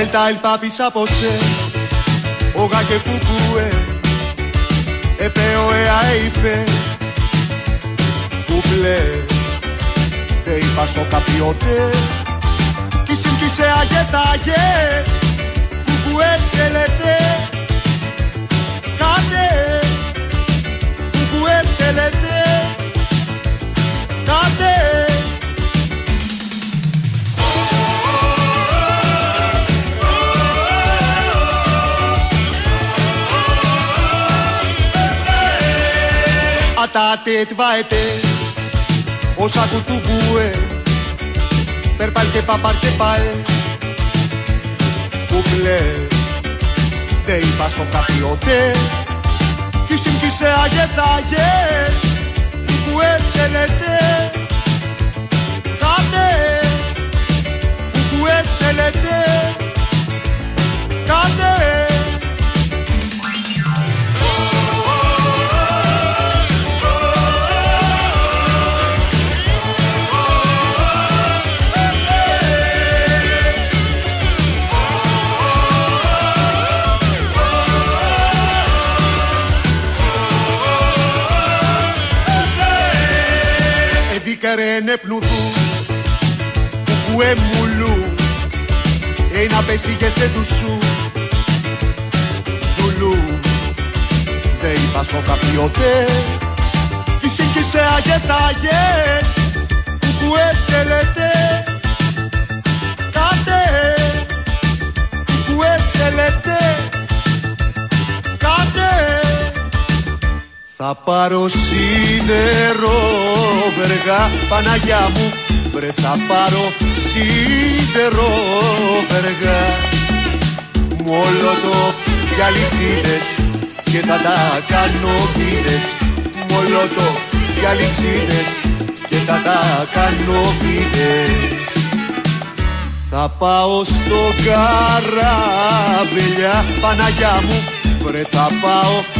Delta el papi sapose, oga que fukue, επέω είπε, κουπλέ, δεν είπας στο καπιότε, κι συμπτήσε αγετάγες, κουκουέ σε λέτε, κάτε, κουκουέ σε λέτε, κάτε, Atate tvaete Όσα κουθουβούε Περπάλ και παπάρ και παλ Κουκλέ Δε είπα σο καπιότε Κι συμπτήσε αγεθάγες Κουκουέ σε λέτε Κάτε Κουκουέ σε λέτε Κάτε Εδίκαρε πνουδού Κουκουέ μουλού Ένα πέσει και σε του σου Ζουλού Δεν είπα σο καπιότε Κι σύγκυσε αγετάγες Κουκουέ σε λέτε Κάτε Κουκουέ σε θα πάρω σίδερο βεργά Παναγιά μου. Βρε θα πάρω σίδερο βεργά. Μολότο για λυσίδες και θα τα κάνω βίδες Μολότο για λυσίδες και θα τα κάνω βίδες θα πάω στο καράβελια Παναγιά μου. Βρε θα πάω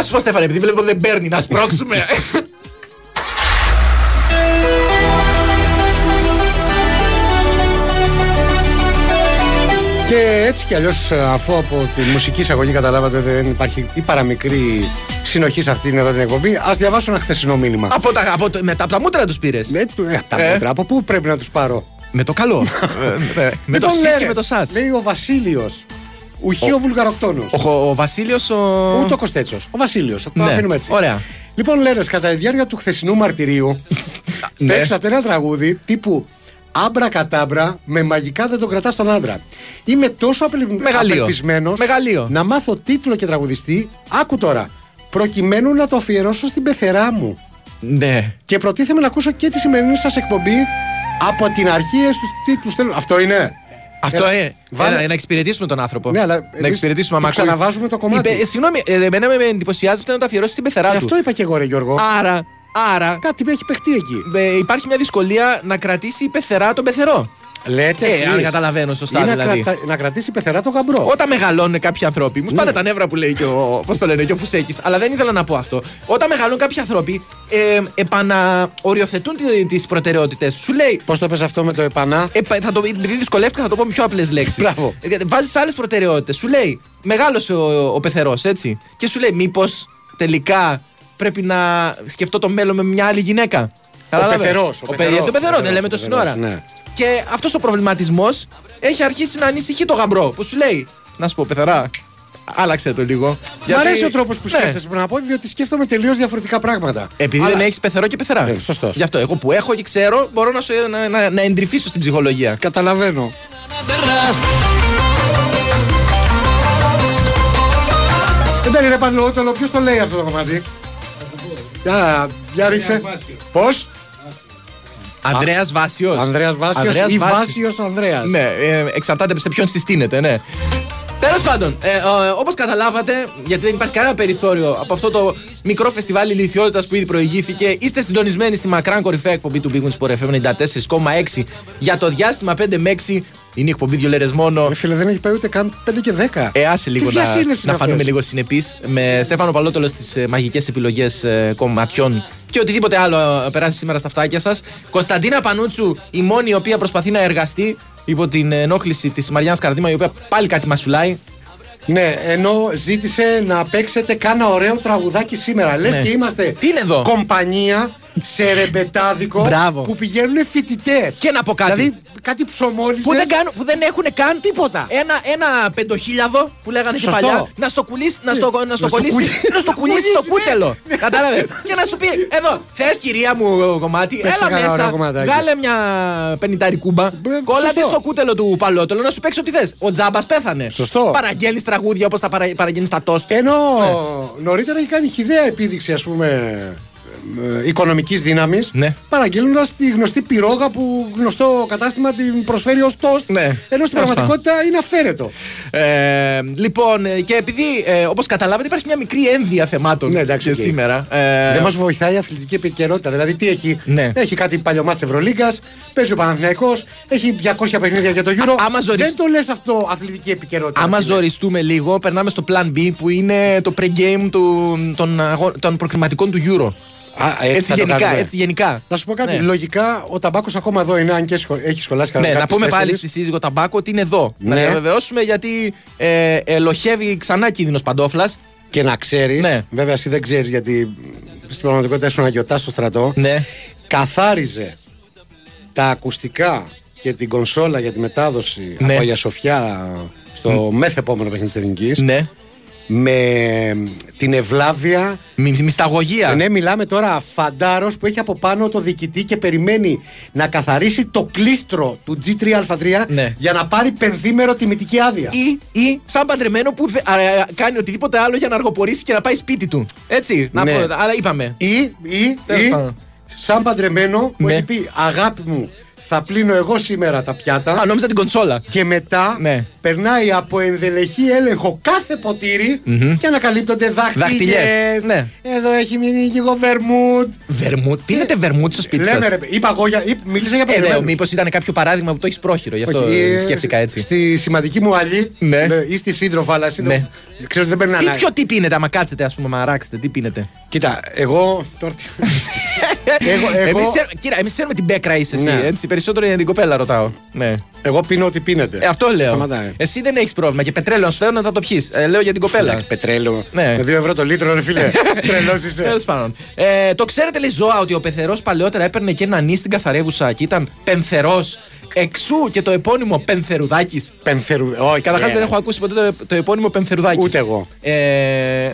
Να σου πω Στέφανε, επειδή βλέπω δεν παίρνει, να σπρώξουμε. Και έτσι κι αλλιώς, αφού από τη μουσική εισαγωγή καταλάβατε δεν υπάρχει η παραμικρή συνοχή σε αυτήν εδώ την εκπομπή, ας διαβάσω ένα χθεσινό μήνυμα. από, τα, από, το- μετά από τα μούτρα τους πήρες; Ε, του- ε, τα Ε. μούτρα, από πού πρέπει να τους πάρω; Με το καλό. Ε, ε, με το Λοιπόν, σεις λένε, και με το σας. Λέει ο Βασίλειος. Ουχείο βουλγαροκτόνο. Ο, ο Βασίλειος. Ο... Ούτε ο Κοστέτσο. Ο Βασίλειος. Θα το Ναι, αφήνουμε έτσι. ωραία. Λοιπόν, λένε, κατά τη διάρκεια του χθεσινού μαρτυρίου, Ναι. παίξατε ένα τραγούδι τύπου Άμπρα κατάμπρα, με μαγικά δεν τον κρατάς τον άντρα. Είμαι τόσο Μεγαλείο. απελπισμένος Μεγαλείο. να μάθω τίτλο και τραγουδιστή. Άκου τώρα. Προκειμένου να το αφιερώσω στην πεθερά μου. Ναι. Και προτίθεμαι να ακούσω και τη σημερινή σας εκπομπή από την αρχή έως τους τίτλους. Θέλω. Αυτό είναι. Αυτό Ε, ε, βάλε- ε, να εξυπηρετήσουμε τον άνθρωπο. Ναι, αλλά να εμείς εξυπηρετήσουμε το άμα ακούει. ξαναβάζουμε το κομμάτι. Είπε, ε, συγγνώμη, ε, εμένα με εντυπωσιάζει που να το αφιερώσει στην πεθερά Γι' του. αυτό είπα και εγώ, ρε Γιώργο. Άρα, άρα Κάτι με έχει παιχτεί εκεί. ε, υπάρχει μια δυσκολία να κρατήσει η πεθερά τον πεθερό. Λέτε Ε, εσείς. αν καταλαβαίνω σωστά Ή να, δηλαδή. κρατα- να κρατήσει πεθερά τον γαμπρό. Όταν μεγαλώνουν κάποιοι άνθρωποι, μου σπάνε Ναι. τα νεύρα που λέει και ο, πώς το λένε, και ο Φουσέκης, Αλλά δεν ήθελα να πω αυτό. Όταν μεγαλώνουν κάποιοι άνθρωποι, ε, επαναοριοθετούν τις προτεραιότητες τους. Σου λέει, Πώς το πες αυτό με το επανά; Επα, θα το, επειδή δυσκολεύτηκα, θα το πω με πιο απλές λέξεις. Μπράβο. Βάζεις άλλες προτεραιότητες. Σου λέει, μεγάλωσε ο, ο πεθερός, έτσι. Και σου λέει, μήπως τελικά πρέπει να σκεφτώ το μέλλον με μια άλλη γυναίκα; Κατάλαβες; πεθερός, ο Ο, πεθερός, παιδί, το ο πεθερό, δεν πεθερός, λέμε ο το πεθερός, σύνορα. ναι. και αυτός ο προβληματισμός έχει αρχίσει να ανησυχεί το γαμπρό που σου λέει. Να σου πω, πεθαρά. Άλλαξε το λίγο. Μ' αρέσει ο τρόπος που σκέφτεσαι, πρέπει να πω, διότι σκέφτομαι τελείως διαφορετικά πράγματα. Επειδή Αλλά- δεν έχεις πεθερό και πεθερά. Ναι, σωστός. Γι' αυτό εγώ που έχω και ξέρω μπορώ να, σου, να, να, να εντρυφήσω στην ψυχολογία. Καταλαβαίνω. Δεν είναι πανελότολο, ποιος το λέει αυτό το κομμάτι; Για, για ρίξε. Πώς; Ανδρέας Βάσιος. Ανδρέας Βάσιος ή Βάσιος Ανδρέας. Ναι, ε, εξαρτάται σε ποιον συστήνεται, ναι. Τέλος πάντων, ε, όπως καταλάβατε, γιατί δεν υπάρχει κανένα περιθώριο από αυτό το μικρό φεστιβάλ ηλικιότητας που ήδη προηγήθηκε, είστε συντονισμένοι στη μακράν κορυφαία εκπομπή του Big Wings Sport FM 94,6 για το διάστημα 5 με 6. Είναι η εκπομπή δύο λέρες μόνο. Ρε φίλε, δεν έχει πάει ούτε καν 5 και 10. Ε, άσε λίγο Τι να, βιασύνες είναι να φανούμε αυτές; λίγο συνεπείς. Με Στέφανο Παλότολος στις ε, μαγικές επιλογές ε, κομματιών και οτιδήποτε άλλο ε, περάσει σήμερα στα φτάκια σας. Κωνσταντίνα Πανούτσου, η μόνη η οποία προσπαθεί να εργαστεί υπό την ενόχληση της Μαριάννας Καρδίμα, η οποία πάλι κάτι μασουλάει. Ναι, ενώ ζήτησε να παίξετε κάνα ωραίο τραγουδάκι σήμερα. Λες Ναι. και είμαστε Τι είναι εδώ; κομπανία σε ρεμπετάδικο Μπράβο. που πηγαίνουν φοιτητές. Και να πω κάτι. Δηλαδή κάτι ψωμόλισε. Που δεν, κάνουν, που δεν έχουν καν Τίποτα. Ένα, ένα πεντοχίλιαδο που λέγανε και Σωστό. παλιά να στο, κουλήσει, να στο, να στο στο κολλήσεις, κουλήσει. να στο κουλήσει στο Κουλήσει, ναι. κούτελο. Κατάλαβες. και να σου πει, εδώ, θες κυρία μου κομμάτι, Παίξε έλα κανένα ωραίο μέσα, κομματάκι. βγάλε μια πενητάρι κούμπα, Μπρε, κόλλατε σωστό. στο κούτελο του παλότελο να σου παίξει ό,τι θες. Ο τζάμπας πέθανε. Σωστό. Παραγγέλνεις τραγούδια όπως τα παρα, παραγγέλνεις τα τόστ. Ενώ νωρίτερα έχει κάνει χιδέα επίδειξη, ας πούμε, οικονομικής δύναμης. Ναι. Παραγγέλνοντας τη γνωστή πυρόγα που γνωστό κατάστημα την προσφέρει ως τόστ. Ναι. Ενώ στην Τέλος πραγματικότητα είναι αυθαίρετο. Ε, λοιπόν, ε, και επειδή ε, όπως καταλάβατε υπάρχει μια μικρή ένδυα θεμάτων Ναι, εντάξει, και οκ. σήμερα. Ε, Δεν μας βοηθάει η αθλητική επικαιρότητα. Δηλαδή, τι έχει; Ναι. Έχει κάτι παλιωμάτ Ευρωλίγκας, παίζει ο Παναθηναϊκός, έχει 200 παιχνίδια για το Euro. άμα ζορισ- Δεν το λες αυτό αθλητική επικαιρότητα. Άμα φίλε. ζοριστούμε λίγο, περνάμε στο Plan B που είναι το pre-game του, των, αγώ- των προκριματικών του Euro. Α, έτσι, Έτσι, θα το γενικά, κάνουμε. έτσι γενικά. Να σου πω κάτι. Ναι. Λογικά ο ταμπάκος ακόμα εδώ είναι, αν και σχολ- έχει σχολάσει Ναι, κανένα. να πούμε πάλι στη σύζυγο Ταμπάκο ότι είναι εδώ. Να Ναι. διαβεβαιώσουμε γιατί ε, ελοχεύει ξανά κίνδυνος παντόφλας. Και να ξέρεις, Ναι. βέβαια εσύ δεν ξέρεις γιατί στην πραγματικότητα ήσουν αγιοτά στο στρατό. Ναι. Καθάριζε τα ακουστικά και την κονσόλα για τη μετάδοση Ναι. από Αγία Σοφιά στο μεθεπόμενο παιχνίδι της Εθνικής. Ναι. Με την ευλάβεια. Μι, μυσταγωγία. Ναι, μιλάμε τώρα φαντάρος που έχει από πάνω το διοικητή και περιμένει να καθαρίσει το κλίστρο του G3Α3 Ναι. για να πάρει πενθήμερο τιμητική άδεια. Ή, ή σαν παντρεμένο που δε- α, α, κάνει οτιδήποτε άλλο για να αργοπορήσει και να πάει σπίτι του. Έτσι. Να Ναι. πω, αλλά είπαμε. Ή, ή, Τέλος ή πάντων. σαν παντρεμένο που Ναι. έχει πει αγάπη μου θα πλύνω εγώ σήμερα τα πιάτα Α, νόμιζα την κονσόλα. και μετά Ναι. περνάει από ενδελεχή έλεγχο κάθε ποτήρι και ανακαλύπτονται δάχτυλες. Δάχτυλιες, ναι. Εδώ έχει μείνει και εγώ βερμούτ. Βερμούτ. Πίνετε βερμούτ στο σπίτι Ε, Λέμε σας. ρε, είπα εγώ για, είπ- μίλησα για Ε, ναι, παντρεμένους. μήπως ήταν κάποιο παράδειγμα που το έχεις πρόχειρο, γι' αυτό Όχι, ε, σκέφτηκα έτσι. Στη σημαντική μου αλλή Ναι. ναι, ή στη σύντροφα, αλλά σύντροφα. Ναι. Ξέρω ότι δεν περνάει. Τι πιο τι πίνετε, άμα κάτσετε, ας πούμε, μα αράξετε, τι πίνετε; Κοίτα, εγώ. Τώρα... τι- εγώ, εγώ, Εμείς ξέρουμε, κύριε, εμείς ξέρουμε την μπέκρα είσαι εσύ. Ναι. Έτσι, περισσότερο για την κοπέλα ρωτάω. Ναι. εγώ πίνω ό,τι πίνετε. Ε, αυτό λέω. Σταματάει. Εσύ δεν έχεις πρόβλημα. Και πετρέλαιο να σου φέρουν θα το πιεις. Ε, λέω για την κοπέλα. Εντάξει, Πετρέλαιο. Ναι. Με 2 ευρώ το λίτρο, ρε φίλε. Τρελός είσαι. Τέλος πάντων. Ε, το ξέρετε, λέει Ζώα, ότι ο πεθερός παλαιότερα έπαιρνε και ένα νη στην καθαρεύουσα και ήταν πενθερός. Εξού και το επώνυμο Πενθερουδάκης. Πενθερου. Όχι. Καταρχάς ε. δεν έχω ακούσει ποτέ το, το επώνυμο Πενθερουδάκης. Ούτε εγώ. Ε,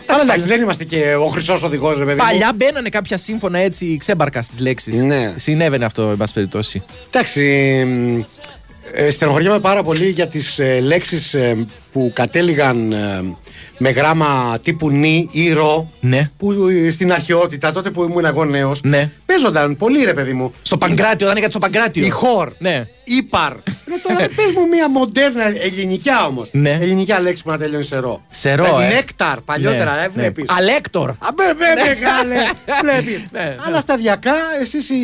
Αλλά εντάξει, δεν είμαστε και ο χρυσός οδηγός, ρε παιδί. μου. Παλιά μπαίνανε κάποια σύμφωνα έτσι ξέμπαρκα στις λέξεις. Ναι. Συνέβαινε αυτό, εν πάση περιπτώσει. Εντάξει. μ, Ε, στενοχωριέμαι πάρα πολύ για τις ε, λέξεις ε, που κατέληγαν ε, με γράμμα τύπου νη ή ρο Ναι. που ε, στην αρχαιότητα, τότε που ήμουν εγώ νέος Ναι. παίζονταν πολύ ρε παιδί μου Στο Παγκράτιο, όταν έκανε στο Παγκράτιο. η χορ, Ναι. Ύπαρ Ενώ τώρα πες μου μια μοντέρνα ελληνικιά όμως Ναι. ελληνικιά λέξη που να τελειώνει σε ρο Σε ρο, Δηλαδή, ε. νέκταρ παλιότερα Ναι, ε, ναι. βλέπεις Αλέκτορ. Αμπέ, βέβαια, μεγάλε. Βλέπεις. Ναι, ναι. Αλλά σταδιακά, εσείς οι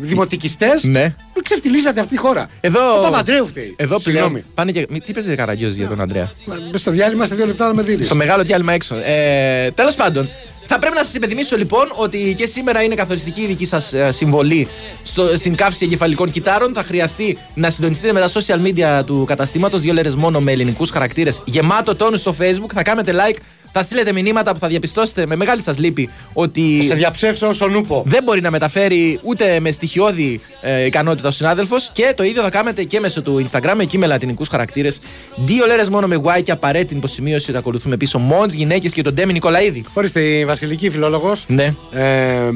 δημοτικιστές Ναι. ξεφτιλίσατε αυτή τη χώρα. Εδώ, Ο Παπαντρέου φταίει. εδώ Συγγνώμη. πλέον. Πάνε και... Τι παίζει Καραγκιόζη για τον Αντρέα. Μες Στο διάλειμμα σε δύο λεπτά να με δίνεις. Στο μεγάλο διάλειμμα έξω. Ε, Τέλος πάντων, θα πρέπει να σας υπενθυμίσω λοιπόν ότι και σήμερα είναι καθοριστική η δική σας συμβολή στο, στην καύση εγκεφαλικών κυτάρων. Θα χρειαστεί να συντονιστείτε με τα social media του καταστήματος, δύο λέρες μόνο με ελληνικούς χαρακτήρες, γεμάτο τόνο στο facebook. Θα κάνετε like Θα στείλετε μηνύματα που θα διαπιστώσετε με μεγάλη σας λύπη ότι. Σε διαψεύσω όσο νούπο. Δεν μπορεί να μεταφέρει ούτε με στοιχειώδη ε, ικανότητα ο συνάδελφος. Και το ίδιο θα κάνετε και μέσω του Instagram, εκεί με λατινικούς χαρακτήρες. Δύο λέρες μόνο με Y και απαραίτητη υποσημείωση ότι ακολουθούμε πίσω μόντ, γυναίκες και τον Ντέμι Νικολαίδη. Χωρίστε, η Βασιλική φιλόλογος. Ναι. Ε,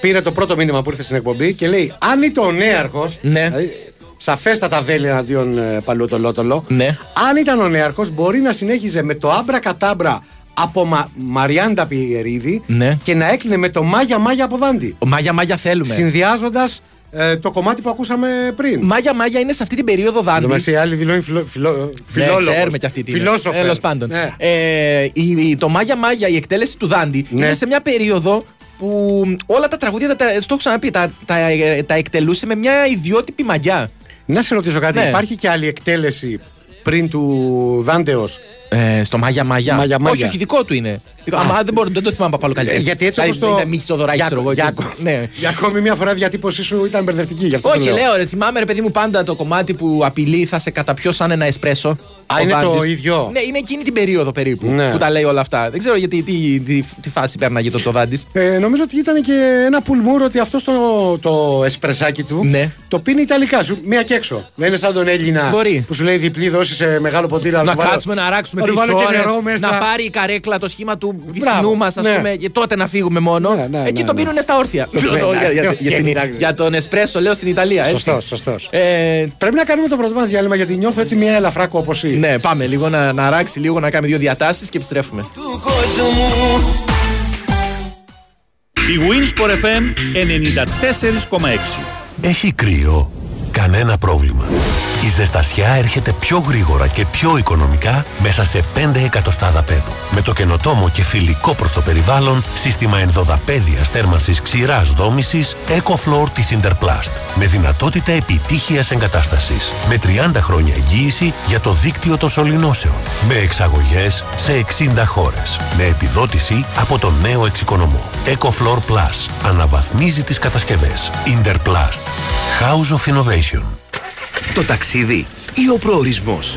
πήρε το πρώτο μήνυμα που ήρθε στην εκπομπή και λέει: Αν ήταν ο νέαρχος. Ναι. Δηλαδή, σαφέστατα βέλη εναντίον ε, παλαιοτολότολο. Ναι. Αν ήταν ο νέαρχος, μπορεί να συνέχιζε με το άμπρα κατάμπρα από Μα, Μαριάντα Πιερίδη Ναι. και να έκλεινε με το Μάγια Μάγια από Δάντη. Ο Μάγια Μάγια θέλουμε. Συνδυάζοντας ε, το κομμάτι που ακούσαμε πριν. Μάγια Μάγια είναι σε αυτή την περίοδο Εν τω δάντη. μεταξύ, η άλλη δηλώνει φιλο, φιλο, Ναι, φιλόλογος. ξέρουμε και αυτή την. Φιλόσοφερ. Τέλος πάντων. Ναι. Ε, η, η- το Μάγια Μάγια, η εκτέλεση του Δάντη, Ναι. είναι σε μια περίοδο που όλα τα τραγούδια, τα, τα, στο έχω ξαναπεί, τα, τα, τα εκτελούσε με μια ιδιότυπη μαγιά. Να σε ρωτήσω κάτι. Ναι. Υπάρχει και άλλη εκτέλεση πριν του Δάντεως Ε, στο Μάγια Μάγια. Μάγια Μάγια. Όχι, όχι, δικό του είναι. Δικό- Άμα δεν μπορώ, δεν το θυμάμαι από καλύτερα. Ε, γιατί έτσι όπως το... Είναι μίξι το δωράκι, για, ξέρω εγώ. για, και- ναι. για ακόμη μια φορά η διατύπωσή σου ήταν μπερδευτική. Γι' αυτό Όχι, το λέω. λέω, ρε, θυμάμαι ρε παιδί μου πάντα το κομμάτι που απειλεί θα σε καταπιώ σαν ένα εσπρέσο. Α, Ο είναι το Δάντης. ίδιο. Ναι, είναι εκείνη την περίοδο περίπου Ναι. που τα λέει όλα αυτά. Δεν ξέρω γιατί τι, τι, τι φάση πέρναγε το, το Δάντη. Ε, νομίζω ότι ήταν και ένα πουλμούρο ότι αυτό το, το εσπρεσάκι του Ναι. το πίνει ιταλικά. Σου, μία και έξω. Δεν είναι σαν τον Έλληνα Μπορεί. που σου λέει διπλή δόση σε μεγάλο ποτήρι. Να του βάλω- κάτσουμε να ράξουμε να του τρει βάλω και ώρες. νερό μέσα. Να πάρει η καρέκλα το σχήμα του Μπράβο, βυσινού μας, ας ναι. πούμε, και τότε να φύγουμε μόνο. Ναι, ναι, Εκεί ναι, τον ναι. πίνουν στα όρθια. Ναι, Το- το- ναι, για- για- ναι, για την- εντάξει. Για τον εσπρέσο, λέω στην Ιταλία. έτσι. Σωστός, σωστός. Ε, Πρέπει να κάνουμε το πρώτο μας διάλειμμα γιατί νιώθω έτσι μια ελαφρά κόπωση. ναι, πάμε λίγο να, να ράξει λίγο, να κάνουμε δύο διατάσεις και επιστρέφουμε. του κόσμου Η Winsport FM 94,6. Έχει κρύο. Κανένα πρόβλημα. Η ζεστασιά έρχεται πιο γρήγορα και πιο οικονομικά μέσα σε 5 εκατοστάδα πέδου. Με το καινοτόμο και φιλικό προς το περιβάλλον σύστημα ενδοδαπέδιας θέρμανσης ξηράς δόμησης EcoFloor της Interplast. Με δυνατότητα επιτύχειας εγκατάστασης. Με 30 χρόνια εγγύηση για το δίκτυο των σωληνώσεων. Με εξαγωγές σε 60 χώρες. Με επιδότηση από το νέο εξοικονομό. EcoFloor Plus. Αναβαθμίζει τις κατασκευές. Interplast. House of Innovation. Το ταξίδι ή ο προορισμός.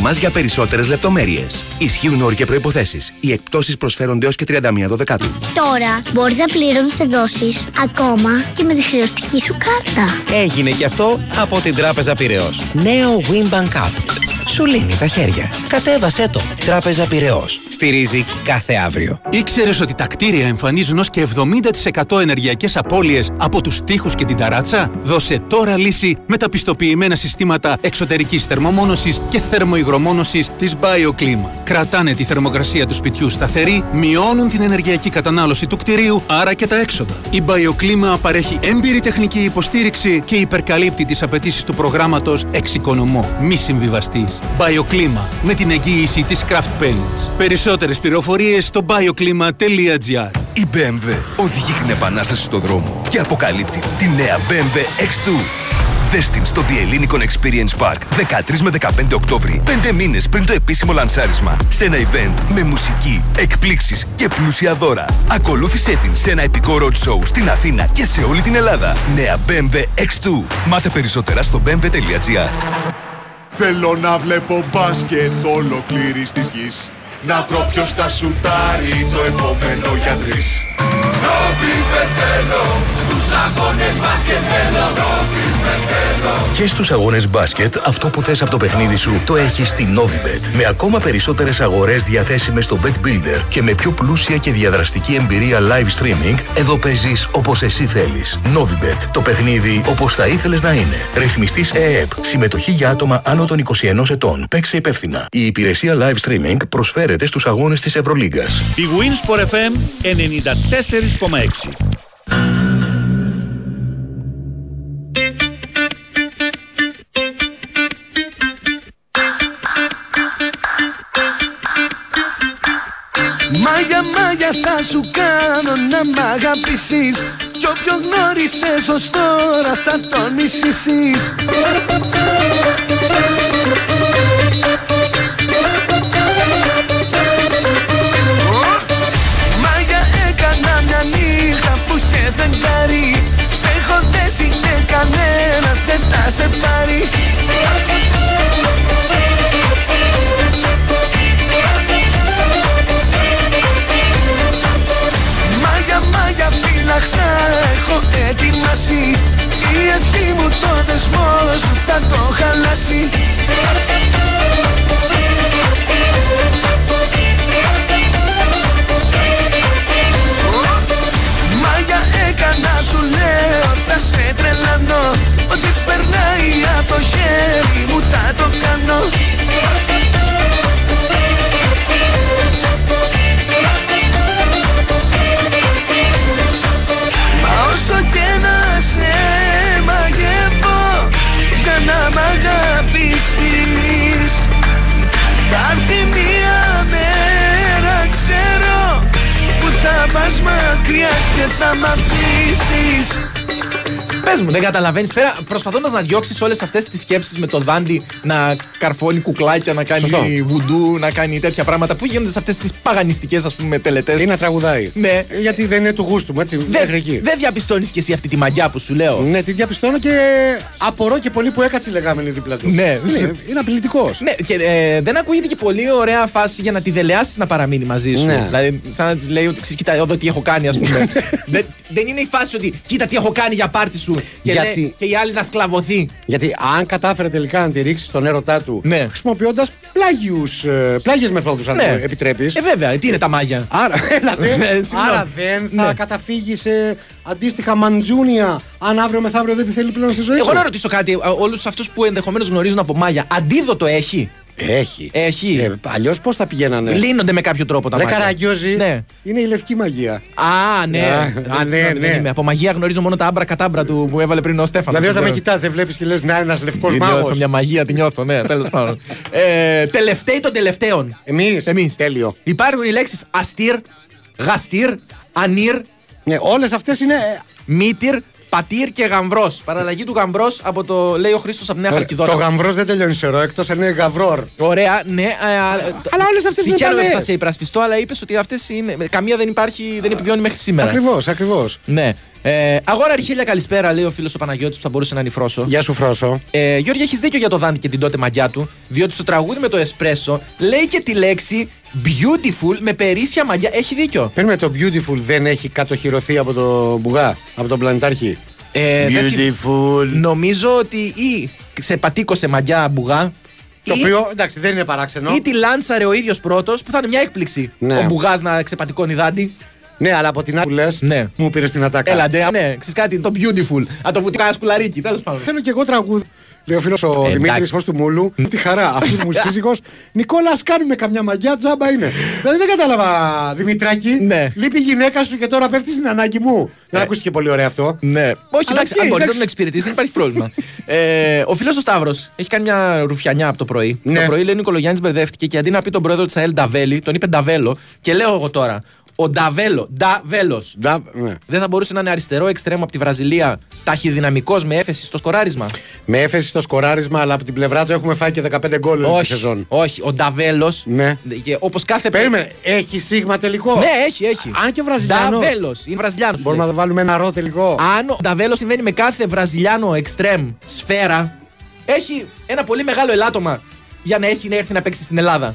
μας για περισσότερες λεπτομέρειες. Ισχύουν όροι και προϋποθέσεις. Οι εκπτώσεις προσφέρονται έως και 31 Δεκάτου. Τώρα μπορείς να πληρώνεις σε δόσεις ακόμα και με τη χρεωστική σου κάρτα. Έγινε και αυτό από την Τράπεζα Πυραιός. Νέο Winbank App. Σου λύνει τα χέρια. Κατέβασέ το. Τράπεζα Πυραιός. Στηρίζει κάθε αύριο. Ήξερες ότι τα κτίρια εμφανίζουν ως και 70% ενεργειακές απώλειες από τους τοίχους και την ταράτσα; Δώσε τώρα λύση με τα πιστοποιημένα συστήματα εξωτερικής θερμομόνωσης και θερμοϊγρομόνωσης της BioClima. Κρατάνε τη θερμοκρασία του σπιτιού σταθερή, μειώνουν την ενεργειακή κατανάλωση του κτηρίου, άρα και τα έξοδα. Η BioClima παρέχει έμπειρη τεχνική υποστήριξη και υπερκαλύπτει τις απαιτήσεις του προγράμματος Εξοικονομώ. Μη συμβιβαστής. BioClima με την εγγύηση της Craft Paints. Περισσότερες πληροφορίες στο bioklima.gr Η BMW οδηγεί την επανάσταση στο δρόμο και αποκαλύπτει τη νέα BMW X2. Δες την στο The Hellenic Experience Park 13 με 15 Οκτώβρη, 5 μήνες πριν το επίσημο λανσάρισμα, σε ένα event με μουσική, εκπλήξεις και πλούσια δώρα. Ακολούθησέ την σε ένα επικό road show στην Αθήνα και σε όλη την Ελλάδα. Νέα BMW X2. Μάθε περισσότερα στο bmw.gr. Θέλω να βλέπω μπάσκετ ολοκλήρης της γης Να βρω ποιος θα σουτάρει το επόμενο για τρεις Και στους αγώνες μπάσκετ, αυτό που θες από το παιχνίδι σου το έχεις στη Novibet. Με ακόμα περισσότερες αγορές διαθέσιμες στο Bet Builder και με πιο πλούσια και διαδραστική εμπειρία live streaming, εδώ παίζεις όπως εσύ θέλεις. Novibet. Το παιχνίδι όπως θα ήθελες να είναι. Ρυθμιστής ΕΕΠ. Συμμετοχή για άτομα άνω των 21 ετών. Παίξε υπεύθυνα. Η υπηρεσία live streaming προσφέρεται στους αγώνες της Ευρωλίγκας. Η Winsport FM 94,6. Μάγια μάγια θα σου κάνω να μ' αγαπήσεις Κι όποιο γνώρισες ως τώρα θα τον μισήσεις próspero Πέρα προσπαθώντα να διώξεις όλες αυτές τις σκέψεις με το δάντι να καρφώνει κουκλάκια, να κάνει Σωστό. βουντού, να κάνει τέτοια πράγματα που γίνονται σε αυτές τις παγανιστικές ας πούμε τελετές. Ή να τραγουδάει. Ναι. Γιατί δεν είναι του γούστου μου, έτσι. Μέχρι εκεί. Δεν δεν διαπιστώνεις κι εσύ αυτή τη μαγιά που σου λέω; Ναι, τη διαπιστώνω και απορώ και πολύ που έκατσε η λεγάμενη δίπλα του. Ναι. είναι απειλητικός. Ναι, και ε, δεν ακούγεται και πολύ ωραία φάση για να τη δελεάσεις να παραμείνει μαζί σου. Ναι. Δηλαδή, σαν να της λέει ότι ξέρει, κοίτα εδώ τι έχω κάνει, ας πούμε. δεν, δεν είναι η φάση ότι κοίτα τι έχω κάνει για πάρτι σου και, Γιατί- λέει, και η άλλη να σκλαβωθεί. Γιατί αν κατάφερε τελικά να τη ρίξει τον έρωτά του Ναι. χρησιμοποιώντας πλάγιες μεθόδους, αν Ναι. το επιτρέπεις. Ε, βέβαια, τι είναι τα μάγια; Άρα, έλα, δεν- Ναι, συγγνώμη. άρα δεν θα Ναι. καταφύγει σε αντίστοιχα μαντζούνια αν αύριο μεθαύριο δεν τη θέλει πλέον στη ζωή Εγώ του. να ρωτήσω κάτι, όλους αυτούς που ενδεχομένως γνωρίζουν από μάγια, αντίδοτο έχει; Έχει. Έχει. Ε, Αλλιώς πώς θα πηγαίνανε; Λύνονται με κάποιο τρόπο τα Ρε μάγια. καραγκιόζη. Ναι. Είναι η λευκή μαγεία. Α, ναι. Α, Δεν- α, ναι, συγγνώμη, δεν ναι. είμαι. Από μαγεία γνωρίζω μόνο τα άμπρα κατάμπρα του που έβαλε πριν ο Στέφανος. Δηλαδή όταν με κοιτάς, δεν βλέπεις και λες να ένας λευκός Την μάγος. νιώθω μια μαγεία, την νιώθω, ναι, τέλος πάντων. Ε, τελευταίοι των τελευταίων. Εμείς. Εμείς. Τέλειο. Υπάρχουν οι λέξεις αστήρ, γαστήρ, ανήρ, Ναι, όλες αυτές είναι. ε, μήτυρ, πατήρ και γαμβρός. Παραλλαγή του γαμβρός από το λέει ο Χρήστος από Νέα Το Χαλκιδόνα. γαμβρός δεν τελειώνει σε ρο, εκτός αν είναι γαβρόρ. Ωραία, ναι. ε, α, Αλλά όλες αυτές είναι Συγχαίρομαι που παλαιές. θα σε υπερασπιστώ, αλλά είπες ότι αυτές είναι. Καμία δεν υπάρχει, δεν επιβιώνει μέχρι σήμερα. Ακριβώς, ακριβώς. Ναι. Ε, αγόρα Αρχίλια, καλησπέρα, λέει ο φίλος ο Παναγιώτης που θα μπορούσε να ανυφρώσω. Γεια σου, Φρόσο. Ε, Γιώργη, έχεις δίκιο για το Δάντη και την τότε μαγιά του, διότι στο τραγούδι με το εσπρέσο λέει και τη λέξη beautiful με περίσσια μαγιά. Έχει δίκιο. Παίρνουμε το beautiful δεν έχει κατοχυρωθεί από το μπουγά, από τον πλανητάρχη; Ε, δεν θυ- Beautiful. Νομίζω ότι ή σε πατήκωσε μαγιά μπουγά. Το ή- οποίο εντάξει δεν είναι παράξενο. Ή τη λάνσαρε ο ίδιος πρώτος, που θα είναι μια έκπληξη. Ναι. Ο μπουγάς να ξεπατικώνει δάντη. Ναι, αλλά από την άλλη που λες, Ναι. μου πήρες την ατάκα. Έλα, ντε, ναι, ξέρεις κάτι, το beautiful. Α το βουτικά σκουλαρίκι, τέλος πάντων. Θέλω και εγώ τραγούδι. Λέει ο φίλος ο εντάξει. Δημήτρης Φω του Μούλου. Τι χαρά. Αυτός μου σύζυγος. Νικόλας, ας κάνουμε καμιά μαγιά, τζάμπα είναι. δηλαδή δεν κατάλαβα, Δημητράκη. Ναι. Λείπει η γυναίκα σου και τώρα πέφτεις στην ανάγκη μου. Δεν ακούσει και πολύ ωραίο αυτό. Ναι. Όχι, Αλλά εντάξει, τι, αν μπορεί να εντάξει. τον εξυπηρετήσει, δεν υπάρχει πρόβλημα. ε, ο φίλος ο Σταύρος έχει κάνει μια ρουφιανιά από το πρωί. Ναι. Το πρωί λέει ο Νικολογιάννης μπερδεύτηκε και αντί να πει τον πρόεδρο της ΑΕΛ Νταβέλη, τον είπε Νταβέλο. Και λέω εγώ τώρα, ο Νταβέλο, Νταβέλος. Ντα- ναι. Δεν θα μπορούσε να είναι αριστερό εξτρέμο από τη Βραζιλία, ταχυδυναμικός με έφεση στο σκοράρισμα. Με έφεση στο σκοράρισμα, αλλά από την πλευρά του έχουμε φάει και 15 γκολ όλη τη όχι, σεζόν. όχι. Ο Νταβέλος. Ναι. Όπως κάθε. Περίμενε, έχει σίγμα τελικό; Ναι, έχει, έχει. Αν και Βραζιλιάνος. Νταβέλος. Είναι Βραζιλιάνος. Μπορούμε να βάλουμε ένα ρο τελικό; Αν ο Νταβέλος συμβαίνει με κάθε Βραζιλιάνο εξτρέμ σφαίρα, έχει ένα πολύ μεγάλο ελάττωμα για να έχει να έρθει να παίξει στην Ελλάδα.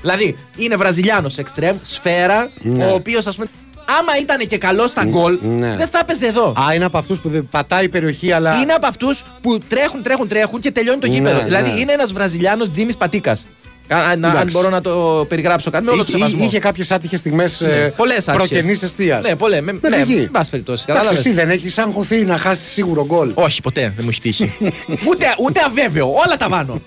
Δηλαδή, είναι Βραζιλιάνος εξτρέμ, σφαίρα, Ναι. ο οποίος ας πούμε. Άμα ήταν και καλός στα γκολ, ναι. δεν θα έπαιζε εδώ. Α, είναι από αυτούς που δεν πατάει η περιοχή, αλλά. Είναι από αυτούς που τρέχουν, τρέχουν, τρέχουν και τελειώνει το γήπεδο. Ναι, δηλαδή, ναι. είναι ένας Βραζιλιάνος Τζίμις Πατίκας. Αν, αν Εντάξει. μπορώ να το περιγράψω κάτι με όλο το Είχε, σεβασμό. είχε κάποιες άτυχες στιγμές Ναι, πολλές άτυχες. προκαινή αιστεία. Ναι, πολλές. Με, ναι, εν πάση περιπτώσει. Εντάξει, κατάλαβες. εσύ δεν έχεις αγχωθεί να χάσεις σίγουρο γκολ. Όχι, ποτέ δεν μου έχει τύχει. ούτε, ούτε αβέβαιο. Όλα τα βάνω.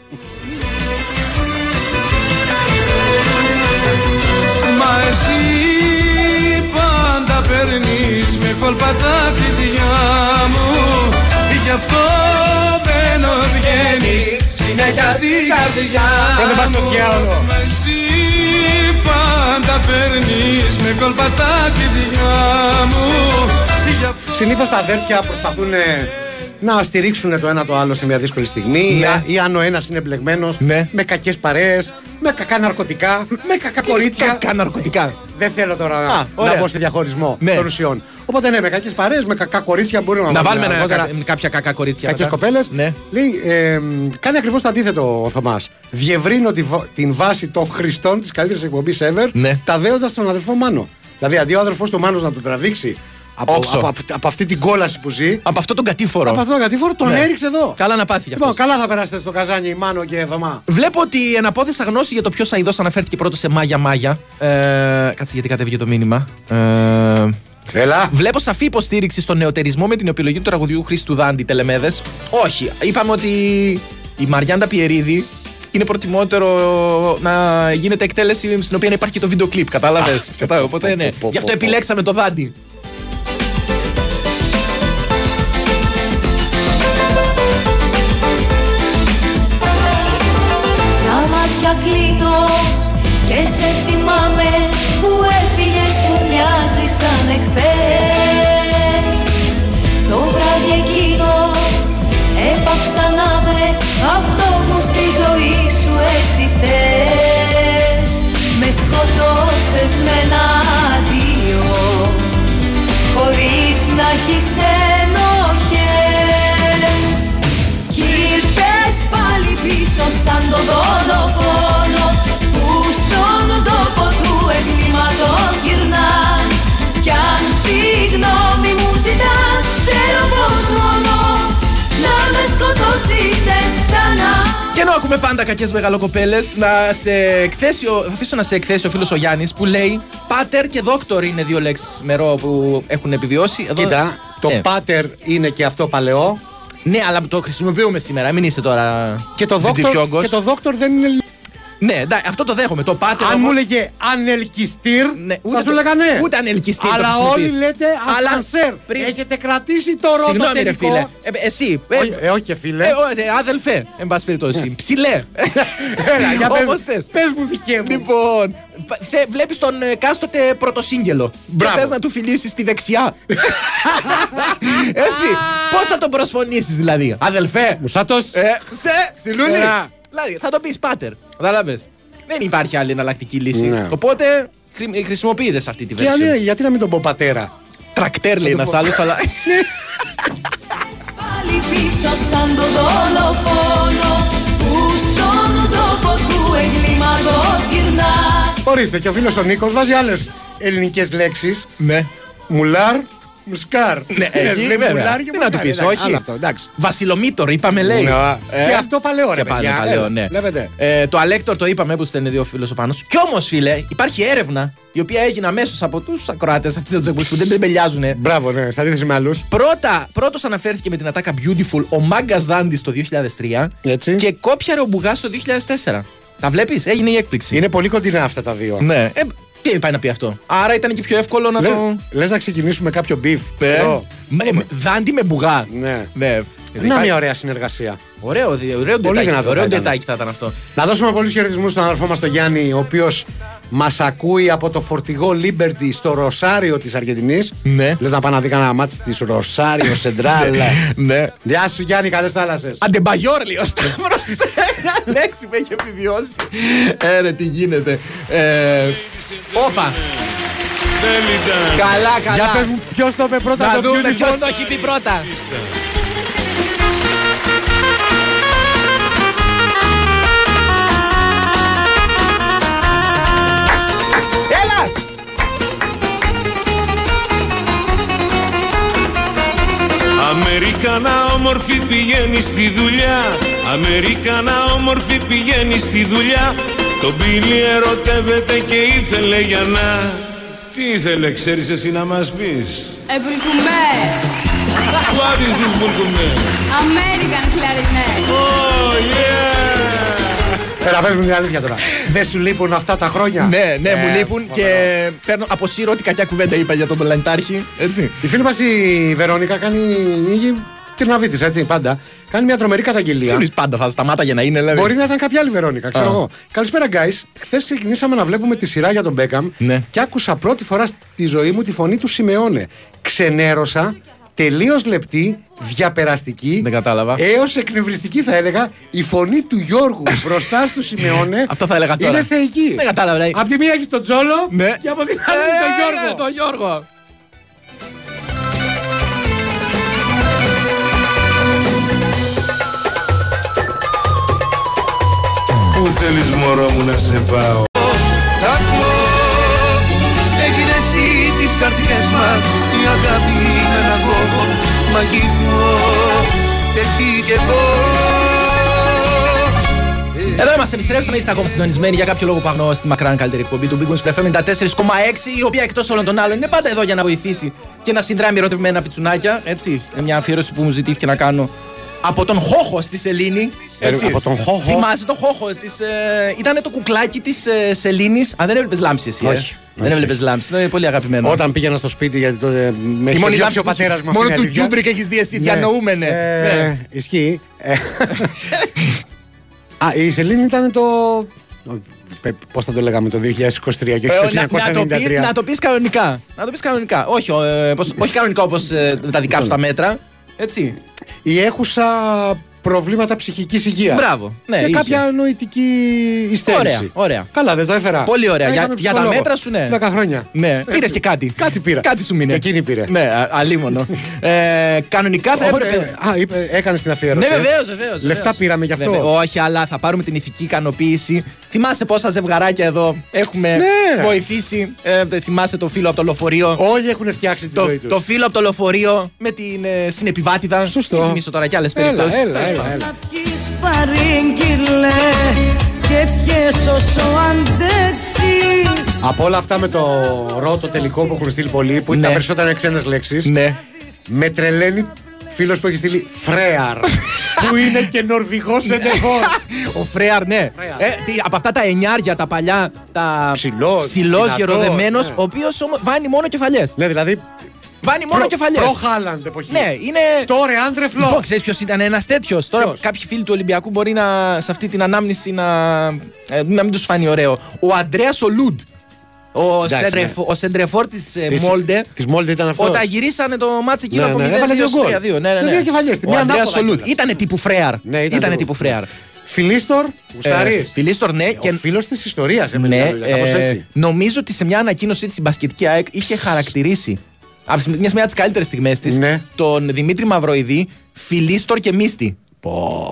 Κόλπα τα κλειδιά μου Γι' αυτό δεν βγαίνεις συνέχεια στην καρδιά Πρώτα πας στο μου. διάολο. Μα εσύ πάντα παίρνεις με κόλπα τα κλειδιά μου Γι' αυτό Συνήθως τα αδέρφια προσπαθούν ε, να στηρίξουν το ένα το άλλο σε μια δύσκολη στιγμή Ναι. ή, ή αν ο ένας είναι εμπλεγμένος Ναι. με κακές παρέες, με κακά ναρκωτικά, με κακά κορίτσια. Κακά ναρκωτικά. Δεν θέλω τώρα Α, να, να ωραία. μπω σε διαχωρισμό Ναι. των ουσιών. Οπότε ναι, με κακές παρέες, με κακά κορίτσια μπορούμε Να βάλουμε ένα- αργότερα κα- κάποια κακά κορίτσια. Κακές μετά. κοπέλες. Ναι. Λέει, ε, κάνει ακριβώς το αντίθετο ο Θωμάς. Διευρύνω τη, βα- την βάση των χρηστών της καλύτερης εκπομπής ever, Ναι. τα δέοντα τον αδερφό Μάνο. Δηλαδή, αντί ο αδερφός του Μάνος να τον τραβήξει από, Όξο. από, από, από αυτή την κόλαση που ζει, Από αυτό τον κατήφορο. από αυτόν τον κατήφορο τον Ναι. έριξε εδώ. Καλά να πάθει γι' Λοιπόν, αυτός. καλά θα περάσετε στο καζάνι Μάνο και Θωμά. Βλέπω ότι εναπόθεσα γνώση για το ποιος αειδό αναφέρθηκε πρώτος σε Μάγια Μάγια. Ε, κάτσε γιατί κατέβηκε το μήνυμα. Ε, Έλα. Βλέπω σαφή υποστήριξη στον νεοτερισμό με την επιλογή του τραγουδιού Χρήστου Δάντη Τελεμέδες. Όχι. Είπαμε ότι η Μαριάντα Πιερίδη είναι προτιμότερο να γίνεται εκτέλεση στην οποία να υπάρχει και το βίντεο κλιπ. Κατάλαβες; Οπότε ναι. πω, Γι' αυτό πω, πω. επιλέξαμε το Δάντη. Κλείνω και σε θυμάμαι που έφυγες που μοιάζει σαν εχθές. Το βράδυ εκείνο έπαψα να με αυτό που στη ζωή σου εσύ θες. Με σκοτώσες με ένα αντίο χωρίς να έχεις ενοχές. Κι ήρθες πάλι πίσω σαν το δολοφόνο Και ενώ ακούμε πάντα κακές μεγαλοκοπέλες, να σε εκθέσει, ο- θα αφήσω να σε εκθέσει ο φίλος ο Γιάννης που λέει Πάτερ και δόκτωρ είναι δύο λέξεις μερό που έχουν επιβιώσει. Εδώ- Κοίτα, το ναι. πάτερ είναι και αυτό παλαιό. Ναι, αλλά το χρησιμοποιούμε σήμερα. Μην είσαι τώρα. Και το, δόκτωρ, τζιτζιόγκος. και το δόκτωρ δεν είναι. Ναι, εντάξει, αυτό το δέχομαι. Το πάτερ. Αν όμως- μου έλεγε ανελκυστήρ, Ναι, ούτε θα σου το- λέγα ναι. ούτε ανελκυστήρ το Αλλά χρησιμοποιείς. όλοι λέτε Αλλά ασανσέρ. πριν- Έχετε κρατήσει το ρόλο Συγγνώμη, ρε φίλε. Ε, εσύ. ε, Όχι, ε, όχι, φίλε. ε, ο- ε, άδελφε, εν πάση περιπτώσει. Ψηλέ. Έλα, για Όπως πες, θες. πες μου δικέ μου. Λοιπόν, βλέπεις τον ε, κάστοτε πρωτοσύγγελο. Και Μπράβο. θες να του φιλήσεις στη δεξιά. Έτσι. Πώς θα τον προσφωνήσεις δηλαδή; Αδελφέ. Μουσάτος. Ε, σε, ψιλούλη. Έλα. Δηλαδή, θα το πεις πάτερ. Κατάλαβες; Δεν υπάρχει άλλη εναλλακτική λύση. Ναι. Οπότε χρη- χρησιμοποιείται σε αυτή τη Και βερσιόν. αν- γιατί να μην τον πω πατέρα; Τρακτέρ λέει ένας πω. άλλος, αλλά. Πάλι πίσω σαν το δολοφόνο που στον τόπο του εγκλήματος γυρνά Ορίστε, και ο φίλος ο Νίκος βάζει άλλες ελληνικές λέξεις. ναι. Μουλάρ, μουσκάρ. Ναι, Λες, εκεί, λέει, βέβαια. μουλάρ και Τι να του μουσκάρ. πεις, Εντάξει, όχι. άλλο αυτό, εντάξει. Βασιλομήτωρ, είπαμε λέει. Ναι, Ε, και αυτό παλαιό, ρε Και πάνε παιδιά, παλαιό, έλα, ναι. βλέπετε. Ε, το Αλέκτορ το είπαμε που στέλνει δύο φίλο ο πάνω. Κι όμως, φίλε, υπάρχει έρευνα η οποία έγινε αμέσως από τους ακροατές αυτής της εκπομπής που δεν τεμπελιάζουν. Μπράβο, ναι, σε αντίθεση με άλλους. Πρώτα, πρώτος αναφέρθηκε με την ατάκα Beautiful ο μέγας Δάντης το 2003 Έτσι. και κόπιαρε ο Μπουγάς το 2004. Τα βλέπεις, έγινε η έκπληξη. Είναι πολύ κοντινά αυτά τα δύο. Ναι. Ε, τι πάει να πει αυτό; Άρα ήταν και πιο εύκολο να Λε, το. λες να ξεκινήσουμε κάποιο beef. Ε, εδώ. με- με- Δάντη με Μπουγά. Ναι. ναι. Να μια ωραία συνεργασία. Ωραίο, δι- ωραίο Πολύ ντετάκι, δυνατό ωραίο θα ήταν. ντετάκι θα ήταν αυτό. Να δώσουμε πολλούς χαιρετισμούς στον αδερφό μας τον Γιάννη, ο οποίος μας ακούει από το φορτηγό Liberty στο Ροσάριο της Αργεντινής. Ναι. Λες να πάμε να δει κανένα μάτι της Ροσάριο Σεντράλ. ναι. Γεια σου Γιάννη, καλές θάλασσες. Αντεμπαγιόρ λέει ο Σταύρος Μια λέξη που έχει επιβιώσει Ε ρε τι γίνεται Ε, Όπα Καλά καλά Για πες μου, ποιος το είπε πρώτα Να το δούμε beautiful? ποιος το έχει πει πρώτα Αμερικανά όμορφη πηγαίνει στη δουλειά Αμερικανά όμορφη πηγαίνει στη δουλειά Το Μπίλι ερωτεύεται και ήθελε για να Τι ήθελε ξέρεις εσύ να μας πεις; Επουλκουμέ. What is this bulkume? American clarinet. Oh yeah Έλα, πες μου την αλήθεια τώρα. Δεν σου λείπουν αυτά τα χρόνια; Ναι, ναι, μου Ε, λείπουν και παίρνω, αποσύρω ό,τι κακιά κουβέντα είπα για τον Λαντάρχη. Έτσι. Η φίλη μας η Βερόνικα κάνει. είχε Τριναβίτη, έτσι, πάντα. Κάνει μια τρομερή καταγγελία. Εμεί πάντα θα σταμάτα για να είναι, δηλαδή. Μπορεί να ήταν κάποια άλλη Βερόνικα, ξέρω Α. εγώ. Καλησπέρα, guys. Χθες ξεκινήσαμε να βλέπουμε τη σειρά για τον Μπέκαμ Ναι. και άκουσα πρώτη φορά στη ζωή μου τη φωνή του Σιμεώνε. Ξενέρωσα, τελείως λεπτή, διαπεραστική. Δεν κατάλαβα. Έως εκνευριστική θα έλεγα η φωνή του Γιώργου μπροστά στο Σιμεώνε. Αυτό θα έλεγα τώρα. Είναι θεϊκή. Δεν κατάλαβα. ρε. Απ' τη μία έχεις τον Τζόλο Ναι. και από την άλλη Ε, τον Γιώργο. ναι, τον Γιώργο. Πού θέλεις μωρό μου να σε πάω; Έγινε εσύ τις καρδιές μας Η αγάπη με ένα λόγο μαγικό Εσύ και εγώ Εδώ είμαστε, επιστρέψαμε, είστε ακόμα συντονισμένοι για κάποιο λόγο που αγνώ στη μακράν καλύτερη εκπομπή του Big Wings FM 94,6, η οποία εκτός όλων των άλλων είναι πάντα εδώ για να βοηθήσει και να συνδράμει ερωτευμένα πιτσουνάκια. Έτσι, είναι μια αφιέρωση που μου ζητήθηκε να κάνω από τον Χόχο στη Σελήνη. Έτσι. Ε, από τον Χόχο. Θυμάσαι τον Χόχο. Της, ε, ήταν το κουκλάκι της ε, Σελήνης. Α, δεν έβλεπες λάμψη εσύ. Όχι. Ε. Δεν έβλεπες λάμψη. Είναι πολύ αγαπημένο. Όταν πήγαινα στο σπίτι, γιατί τότε με Η είχε μόνη διώξει λάμψη ο που- πατέρας μου. Μόνο αυτή του είναι αλήθεια. Κιούμπρικ έχεις δει εσύ. Ναι. Διανοούμενε. Ε, Ναι. Ισχύει. Ε, Α, η Σελήνη ήταν το. Πώς θα το λέγαμε το 2023 και όχι Ε, το να, να, το πεις, 1993. να το πεις κανονικά. Να το πεις κανονικά. Όχι, ε, πως- όχι κανονικά όπως ε, με τα δικά σου τα μέτρα. Έτσι. Η έχουσα προβλήματα ψυχικής υγείας. Μπράβο. Ναι, και είχε. κάποια νοητική υστέρηση. Ωραία, ωραία. Καλά, δεν το έφερα. Πολύ ωραία. Για, Έκαμε για τα ψυχολόγο. μέτρα σου, ναι. 10 χρόνια. Ναι, πήρες και κάτι. Κάτι πήρα. Κάτι σου μείνε. Εκείνη πήρε. Ναι, α- αλίμονο. ε, κανονικά θα Ωραία, έπρεπε. Α, είπε, έκανε την αφιέρωση. Ναι, ε. βεβαίως, βεβαίως. Λεφτά πήραμε γι' αυτό. Όχι, αλλά θα πάρουμε την ηθική ικανοποίηση. Θυμάσαι πόσα ζευγαράκια εδώ έχουμε Ναι. βοηθήσει; Ε, θυμάσαι το φίλο από το λεωφορείο; Όλοι έχουν φτιάξει τη Το, ζωή τους. το φίλο από το λεωφορείο με την ε, συνεπιβάτηδα. Σωστό. Μην θυμίσω τώρα κι άλλες Έλα, περιπτώσεις. Έλα, έλα, έλα. Πιείς παρήγγειλε και πιες όσο αντέξεις Από όλα αυτά με το ρο το τελικό που έχουν στείλει πολλοί, που είναι Ναι. τα περισσότερα είναι ξένες λέξεις. Ναι. Με τρελαίνει φίλος που έχει στείλει Φρέαρ. που είναι και Νορβηγός εντεχώ. Ο Φρέαρ, ναι. Ε, τι, από αυτά τα εννιάρια, τα παλιά, τα Ψηλός, ψηλός δυνατός, γεροδεμένος, ναι. ο οποίος βάνει μόνο κεφαλιές. ναι, δηλαδή. Βάνει μόνο κεφαλιές. Προ Χάλαντ εποχή. Ναι, είναι. Τώρα άντρε φλό. Λοιπόν, ξέρεις ποιος ήταν ένας τέτοιος; Τώρα, Ποιος; κάποιοι φίλοι του Ολυμπιακού μπορεί να, σε αυτή την ανάμνηση να, ε, να μην τους φανεί ωραίο. Ο Αντρέα Ολούντ. Ο, Εντάξει, σεντρεφ, ναι. ο σεντρεφόρ της Της- Μόλντε. της Μόλντε ήταν αυτός. Όταν γυρίσανε το μάτσο εκείνο Ναι, από ναι, 0 έβαλε δύο γκολ. 2 Ναι, ναι, Με ναι. δύο κεφαλιές, τη Ο μία Αντρέα ανάποδα Ολούντ. κιόλας. Ήτανε τύπου Φρέαρ. Ναι, ήταν Ήτανε λίγο. τύπου Φρέαρ. Φιλίστορ, γουστάρι. Ε, Φιλίστορ, ναι. Ο Και φίλος της ιστορίας, ναι, κάπως ε, έτσι. νομίζω ότι σε μια ανακοίνωσή της η μπασκετικής ΑΕΚ είχε χαρακτηρίσει από τις- μια μια από τις καλύτερες στιγμές της Ναι. τον Δημήτρη Μαυροειδή φιλίστορ και μίστη.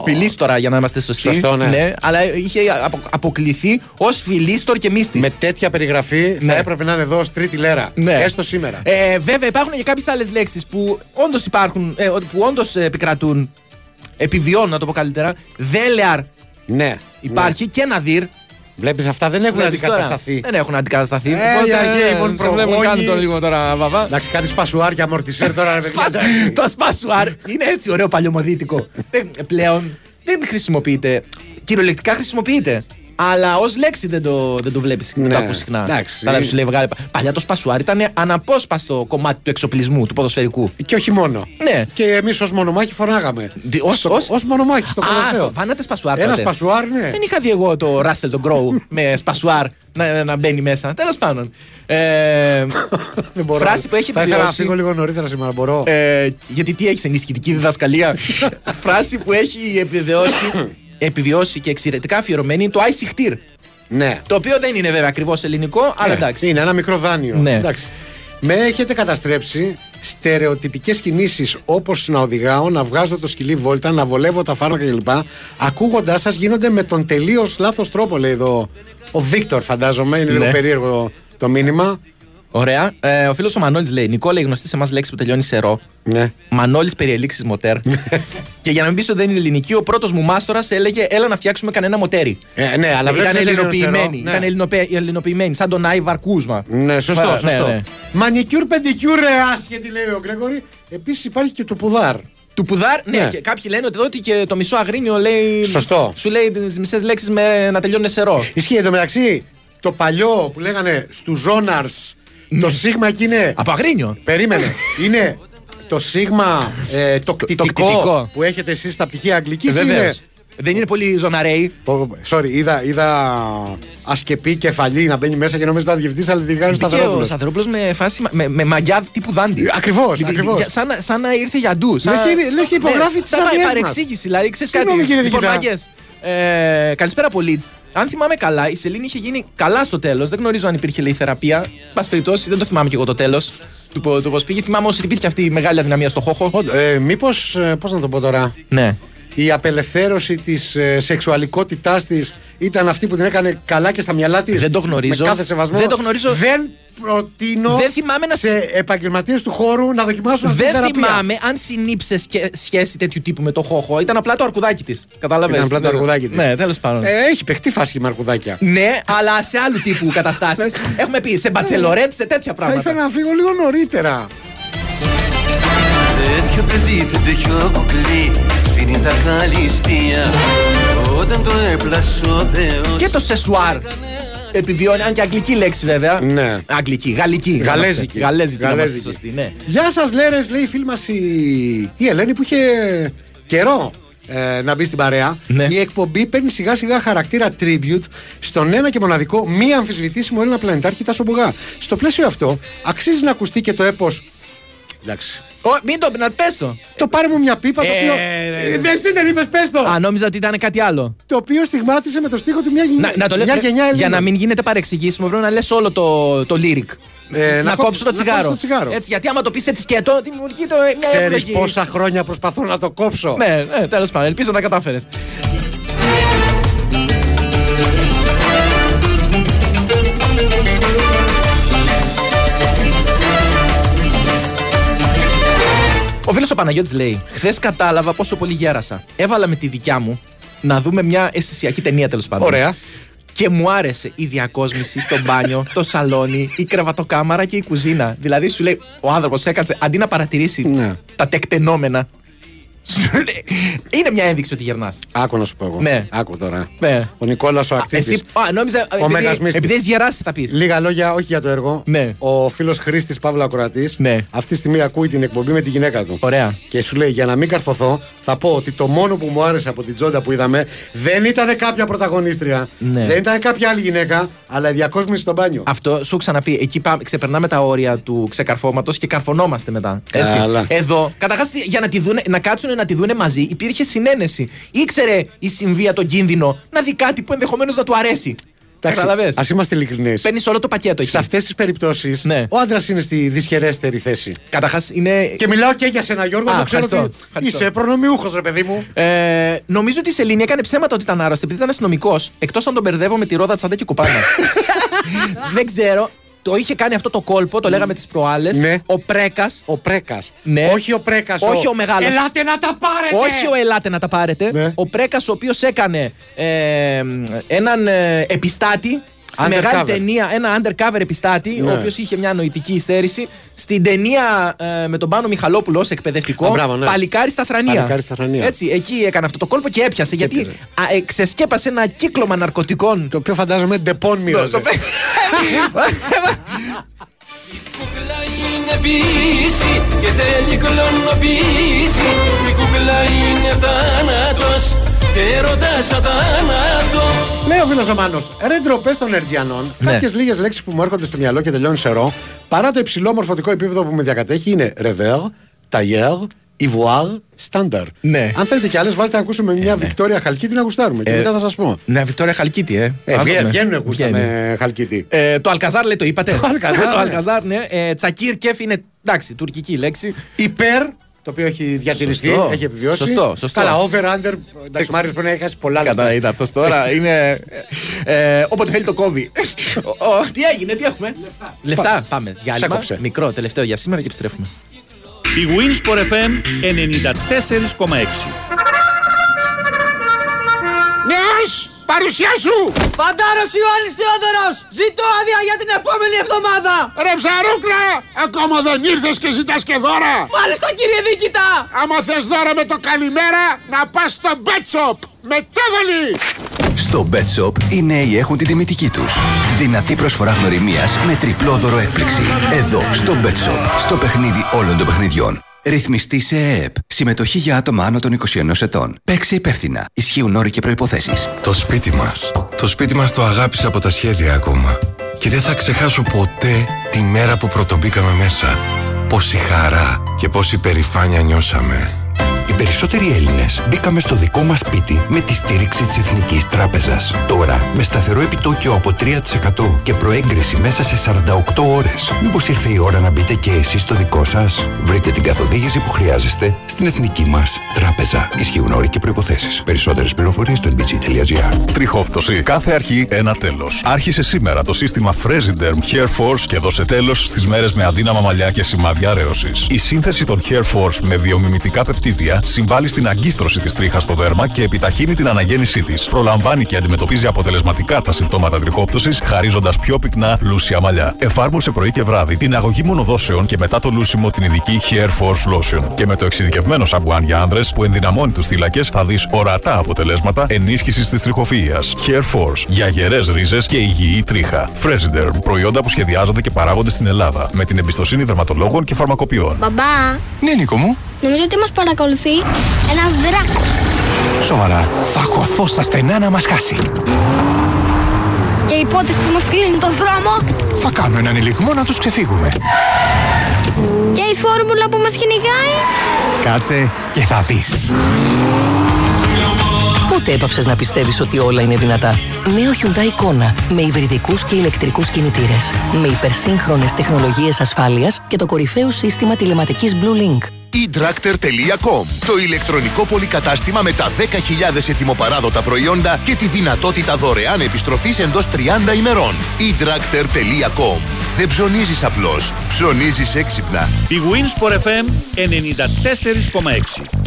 Φιλίστορα για να είμαστε σωστοί. Σωστό, ναι. αλλά είχε απο- αποκληθεί ως φιλίστορ και μίστη. Με τέτοια περιγραφή Ναι. θα έπρεπε να είναι εδώ ως τρίτη λέρα. Ναι. Έστω σήμερα. Ε, βέβαια, υπάρχουν και κάποιες άλλες λέξεις που όντως υπάρχουν, ε, που όντως επικρατούν, επιβιώνουν, να το πω καλύτερα. Δέλεαρ Ναι. υπάρχει και ναδύρ. Βλέπεις αυτά δεν έχουν Βλέπεις τώρα. αντικατασταθεί. Δεν έχουν αντικατασταθεί. Ε, οι αργαίοι μόνο σε βλέπουν προγόνοι. κάνουν το λίγο τώρα, βαβά. Εντάξει, κάτι σπασουάρια αμορτισέρ τώρα, ρε παιδιά. Σπας- το σπασουάρ είναι έτσι ωραίο παλιωμοδίτικο. Δεν- πλέον δεν χρησιμοποιείται. Κυριολεκτικά χρησιμοποιείται. Αλλά ως λέξη δεν το, δεν το βλέπεις Ναι. το ακούς συχνά. Εντάξει. Καλά, σου λέει, βγάλε. Παλιά το σπασουάρ ήταν αναπόσπαστο κομμάτι του εξοπλισμού, του ποδοσφαιρικού. Και όχι μόνο. Ναι. Και εμείς ως μονομάχη φωνάγαμε. Ως, ως, Ω μονομάχη στο Α, Κολοσσέο. στο- φάνατε σπασουάρ. Ένα τότε. σπασουάρ, ναι. Δεν είχα δει εγώ το Ράσελ τον Γκρόου με σπασουάρ να, να μπαίνει μέσα. Τέλος πάντων. Ε, Δεν μπορώ. φράση που έχει Θα ήθελα να επιβιώσει. φύγω λίγο νωρίτερα σήμερα, μπορώ. Ε, γιατί τι έχεις ενισχυτική διδασκαλία; Φράση που έχει επιβιώσει, επιβιώσει και εξαιρετικά αφιερωμένη είναι το Άι Σιχτήρ. Ναι. Το οποίο δεν είναι βέβαια ακριβώς ελληνικό, αλλά Ε, εντάξει. Είναι ένα μικρό δάνειο. Ναι. Εντάξει. Με έχετε καταστρέψει στερεοτυπικές κινήσεις όπως να οδηγάω, να βγάζω το σκυλί βόλτα, να βολεύω τα φάρμακα κλπ. Ακούγοντάς σας γίνονται με τον τελείως λάθος τρόπο, λέει εδώ ο Βίκτορ, φαντάζομαι. Είναι λίγο Ναι. περίεργο το μήνυμα. Ωραία. Ε, ο φίλος ο Μανώλης λέει: Νικόλα, η γνωστή σε εμάς λέξη που τελειώνει σε ρο. Ναι. Μανώλης περιελίξεις μοτέρ. και για να μην πεις ότι δεν είναι ελληνική, ο πρώτος μου μάστορας έλεγε: Έλα να φτιάξουμε κανένα μοτέρι. Ε, ναι, αλλά ήταν βλέπεις δεν τελειώνει σε ρο. ελληνοποιημένη. Ναι. Ήταν ελληνοπε- ελληνοποιημένη, σαν τον Άιβαρ Κούσμα. Ναι, σωστό, Ναι, σωστό. ναι. Μανικιούρ, πεντικιούρ, ρε άσχετη, λέει ο Γκρέγορη. Επίσης υπάρχει και το πουδάρ. Του πουδάρ, ναι, Ναι. Και κάποιοι λένε ότι εδώ ότι και το μισό αγρίνιο λέει. Σωστό. Σου λέει τις μισές λέξεις να τελειώνουν σε ρο. Ισχύει εντωμεταξύ το παλιό που λέγανε στου Ζώναρς το σίγμα εκεί είναι. Από αγρίνιο. Περίμενε. είναι το σίγμα, ε, το, κτητικό κτητικό. που έχετε εσείς στα πτυχία Αγγλικής Βεβαίως. είναι. Δεν είναι πολύ ζωναρέοι. Sorry, είδα, είδα ασκεπή κεφαλή να μπαίνει μέσα και νομίζω ότι ήταν διευθυντής, αλλά τη κάνει Μπήκε ο Σταυρόπουλος. Σταυρόπουλος με, φάση, με, με μαγιά τύπου δάντη. Ακριβώς, Δι- δι- ακριβώς. για- Σαν, να- σαν να ήρθε για ντου. Σαν... Λες και- λες και υπογράφει ναι, τις σαν άδειές μας. παρεξήγηση. Δηλαδή, ξέρεις κάτι. Συγγνώμη, κύριε Λοιπόν, Διοικητά. μάγκες, Ε, καλησπέρα από Leeds. Αν θυμάμαι καλά, η Σελήνη είχε γίνει καλά στο τέλος. Δεν γνωρίζω αν υπήρχε λέει θεραπεία. Πα περιπτώσει, δεν το θυμάμαι και εγώ το τέλος του, πο- του πώς πήγε. Θυμάμαι όμω ότι υπήρχε αυτή η μεγάλη αδυναμία στο χώχο. Ε, Μήπως, πώς να το πω τώρα, Ναι. η απελευθέρωση της ε, σεξουαλικότητάς της ήταν αυτή που την έκανε καλά και στα μυαλά της. Δεν το γνωρίζω. Με κάθε σεβασμό. Δεν το γνωρίζω. Δεν προτείνω Δεν θυμάμαι να σε επαγγελματίες του χώρου να δοκιμάσουν αυτή τη Δεν θεραπεία. θυμάμαι αν συνήψες σχέση τέτοιου τύπου με το χώχο. Ήταν απλά το αρκουδάκι της. Κατάλαβες; Ήταν απλά το αρκουδάκι της. Ναι, τέλος πάντων. Ε, έχει παιχτεί φάση με αρκουδάκια. Ναι, αλλά σε άλλου τύπου καταστάσεις. Έχουμε πει σε μπατσελορέτ, σε τέτοια Θα πράγματα. ήθελα να φύγω λίγο νωρίτερα. Τέτοιο παιδί, τέτοιο κουκλί Σφύρει τα χαλιστία Όταν το έπλασε ο Θεός Και το σεσουάρ. Επιβιώνει, αν και αγγλική λέξη βέβαια. Ναι. Αγγλική, γαλλική. Γαλέζικη. Γαλέζικη. να είμαστε Γαλέζικη. σωστοί, ναι. Γεια σας, Λέρες, λέει η φίλη μας η... η Ελένη που είχε καιρό ε, να μπει στην παρέα. Ναι. Η εκπομπή παίρνει σιγά σιγά χαρακτήρα tribute στον ένα και μοναδικό μη αμφισβητήσιμο Έλληνα πλανητάρχη Τάσο Μπουγά. Στο πλαίσιο αυτό, αξίζει να ακουστεί και το έπος. Εντάξει. Ω, μην το, να πες το. Το πάρε μου μια πίπα το Ε, οποίο. ρε, Ε, ρε. Δεν εσύ δεν είπε, πες το! Α, νόμιζα ότι ήταν κάτι άλλο. Το οποίο στιγμάτισε με το στίχο του μια, γενιά, Να, να το λέω μια γενιά Ελλήνων. για να μην γίνεται παρεξηγήσιμο, πρέπει να λες όλο το, το lyric. Ε, να, κόψω- κόψω το να τσιγάρο. κόψω το τσιγάρο. Έτσι, γιατί άμα το πεις έτσι σκέτο, δημιουργεί το, μια Ξέρεις επιλογή. πόσα χρόνια προσπαθώ να το κόψω. Ναι, ναι τέλος πάντων. Ελπίζω να τα κατάφερες. Ο φίλος ο Παναγιώτης λέει: Χθες κατάλαβα πόσο πολύ γέρασα. Έβαλα με τη δικιά μου να δούμε μια αισθησιακή ταινία τέλος πάντων. Ωραία. Και μου άρεσε η διακόσμηση, το μπάνιο, το σαλόνι, η κρεβατοκάμαρα και η κουζίνα. Δηλαδή σου λέει, ο άνθρωπος έκατσε αντί να παρατηρήσει Ναι. τα τεκτενόμενα. Είναι μια ένδειξη ότι γερνάς. Άκου να σου πω εγώ. Ναι. Άκου τώρα. Ναι. Ο Νικόλας ο ακτήτης. Εσύ, α, νόμιζα, Μέγας επειδή, Μύστης. επειδή έχει γεράσει θα πεις. Λίγα λόγια, όχι για το έργο. Ναι. Ο φίλος Χρήστης Παύλα Ακροατής Ναι. αυτή τη στιγμή ακούει την εκπομπή με τη γυναίκα του. Ωραία. Και σου λέει: Για να μην καρφωθώ, θα πω ότι το μόνο που μου άρεσε από την τζόντα που είδαμε δεν ήταν κάποια πρωταγωνίστρια. Ναι. Δεν ήταν κάποια άλλη γυναίκα, αλλά η διακόσμηση στο μπάνιο. Αυτό σου ξαναπεί. Εκεί πάμε, ξεπερνάμε τα όρια του ξεκαρφώματος και καρφωνόμαστε μετά. Έτσι. Καλά. Εδώ, καταρχάς, για να, τη δούνε, να κάτσουν να τη δούνε μαζί, υπήρχε συνένεση. Ήξερε η Συμβία τον κίνδυνο να δει κάτι που ενδεχομένως να του αρέσει. Κατάλαβε. Α είμαστε ειλικρινείς. Παίρνεις όλο το πακέτο εκεί. Σε αυτές τις περιπτώσεις, Ναι. ο άντρας είναι στη δυσχερέστερη θέση. Καταρχάς είναι. Και μιλάω και για σένα, Γιώργο, Α, το ξέρω ευχαριστώ, ότι ευχαριστώ. είσαι προνομιούχος, ρε παιδί μου. Ε, νομίζω ότι η Σελήνη έκανε ψέματα ότι ήταν άρρωστη επειδή ήταν αστυνομικός. Εκτός αν τον μπερδεύω με τη ρόδα Τσαντέ και κουπάνα. Δεν ξέρω. Το είχε κάνει αυτό το κόλπο, το λέγαμε τις προάλλες. Ναι. Ο Πρέκας. Ο Πρέκας. Ναι. Όχι ο Πρέκας. Όχι ο μεγάλος. Ελάτε να τα πάρετε! Όχι ο Ελάτε να τα πάρετε. Ναι. Ο Πρέκας, ο οποίος έκανε ε, έναν ε, επιστάτη. Στη Undercover. μεγάλη ταινία, ένα undercover επιστάτη, Ναι. ο οποίος είχε μια νοητική υστέρηση. Στην ταινία ε, με τον Πάνο Μιχαλόπουλο ως εκπαιδευτικό, Α, μπράβο, ναι. Παλικάρι στα θρανία. Παλικάρι στα θρανία. Έτσι, εκεί έκανε αυτό το κόλπο και έπιασε. γιατί πήρε. α, ε, ξεσκέπασε ένα κύκλωμα ναρκωτικών. Το οποίο φαντάζομαι Depon μοίραζε. Το- κούκλα είναι ποίηση και θέλει κλωνοποίηση Η κούκλα είναι θάνατος και ρωτάς αθάνατο Λέει ο φίλος ο Μάνος, ρε ντροπές των Ερτζιανών. Ναι. Κάποιες λίγες λέξεις που μου έρχονται στο μυαλό και τελειώνουν σε ρο, παρά το υψηλό μορφωτικό επίπεδο που με διακατέχει, είναι ρεβέρ, ταγέρ, ιβουάρ, στάνταρ. Ναι. Αν θέλετε κι άλλες, βάλτε να ακούσουμε μια Βικτόρια Χαλκίτη να γουστάρουμε. Και Ε, μετά θα σας πω. Ναι, Βικτόρια Χαλκίτη, ε. Ε, Να βγα- δούμε. βγαίνουν γούστα Βγαίνει. με Χαλκίτη. Ε, το Αλκαζάρ λέει το είπατε. Το Αλκαζάρ, το ναι. Αλκαζάρ, ναι. Ε, Τσακίρ Κεφ είναι εντάξει, τουρκική λέξη. Υπέρ, το οποίο έχει διατηρηθεί, Σωστό. έχει επιβιώσει. Σωστό, σωστό. Καλά, over, under. Εντάξει, Μάριος πρέπει να έχει χάσει πολλά Κατά λεπτά. είδα αυτός τώρα. είναι. Ε, όποτε θέλει το κόβει. Ο, ο, τι έγινε, τι έχουμε; Λεφτά. Πάμε. Διάλειμμα. Σάκοψε. Μικρό, τελευταίο για σήμερα και επιστρέφουμε. Η Winsport FM 94,6. Νέος, παρουσία σου! Φαντάρος Ιωάννης Θεόδωρος! Ζητώ άδεια για την επόμενη εβδομάδα! Ρε ψαρούκλα, ακόμα δεν ήρθες και ζητάς και δώρα! Μάλιστα κύριε Δίκητα! Άμα θες δώρα με το καλημέρα, να πας στο Bet Shop! Μετέβολη! Στο Bet Shop οι νέοι έχουν την τιμητική τους. Δυνατή προσφορά γνωριμίας με τριπλό δώρο έκπληξη. Εδώ, στο Bet Shop, στο παιχνίδι όλων των παιχνιδιών. Ρυθμιστή σε ΕΕΠ. Συμμετοχή για άτομα άνω των 21 ετών. Παίξε υπεύθυνα. Ισχύουν όροι και προποθέσει. Το σπίτι μας. Το σπίτι μας το αγάπησα από τα σχέδια ακόμα. Και δεν θα ξεχάσω ποτέ τη μέρα που πρωτομπήκαμε μέσα. Πόση χαρά και πόση περηφάνεια νιώσαμε. Οι περισσότεροι Έλληνες μπήκαμε στο δικό μας σπίτι με τη στήριξη της Εθνικής Τράπεζας. Τώρα, με σταθερό επιτόκιο από 3% και προέγκριση μέσα σε 48 ώρες, μήπως ήρθε η ώρα να μπείτε και εσείς στο δικό σας; Βρείτε την καθοδήγηση που χρειάζεστε στην Εθνική μας Τράπεζα. Ισχύουν όροι και προποθέσει. Περισσότερες πληροφορίες στο nbg.gr. Τριχόπτωση. Κάθε αρχή ένα τέλος. Άρχισε σήμερα το σύστημα Fresiderm Hair Force και δώσε τέλος στις μέρες με αδύναμα μαλλιά και σημάδια αρέωση. Η σύνθεση των Hair Force με βιομιμητικά πεπτίδια συμβάλλει στην αγκίστρωση της τρίχας στο δέρμα και επιταχύνει την αναγέννησή της. Προλαμβάνει και αντιμετωπίζει αποτελεσματικά τα συμπτώματα τριχόπτωσης, χαρίζοντας πιο πυκνά λούσια μαλλιά. Εφάρμοσε πρωί και βράδυ την αγωγή μονοδόσεων και μετά το λούσιμο την ειδική Hair Force Lotion. Και με το εξειδικευμένο σαμπουάν για άνδρες που ενδυναμώνει τους θύλακες θα δεις ορατά αποτελέσματα ενίσχυσης της τριχοφυα. Hair Force για γερές ρίζες και υγιή τρίχα. Fresiderm προϊόντα που σχεδιάζονται και παράγονται στην Ελλάδα με την εμπιστοσύνη δερματολόγων και φαρμακοποιών. Μπαμπά, Ναι, Νίκο μου. Νομίζω ότι μας παρακολουθεί ένας δράκος. Σοβαρά, θα χωθώ στα στενά να μας χάσει. Και οι πότες που μας κλείνουν τον δρόμο Θα κάνω έναν ελιγμό να τους ξεφύγουμε. και η φόρμουλα που μας κυνηγάει. Κάτσε και θα δεις. Πότε έπαψες να πιστεύεις ότι όλα είναι δυνατά; Νέο Hyundai Kona με υβριδικούς και ηλεκτρικούς κινητήρες. Με υπερσύγχρονες τεχνολογίες ασφάλειας και το κορυφαίο σύστημα τηλεματικής Blue Link. eDractor.com Το ηλεκτρονικό πολυκατάστημα με τα 10.000 ετοιμοπαράδοτα προϊόντα και τη δυνατότητα δωρεάν επιστροφής εντός 30 ημερών. eDractor.com Δεν ψωνίζεις απλώς, ψωνίζεις έξυπνα. Η Winsport FM 94,6.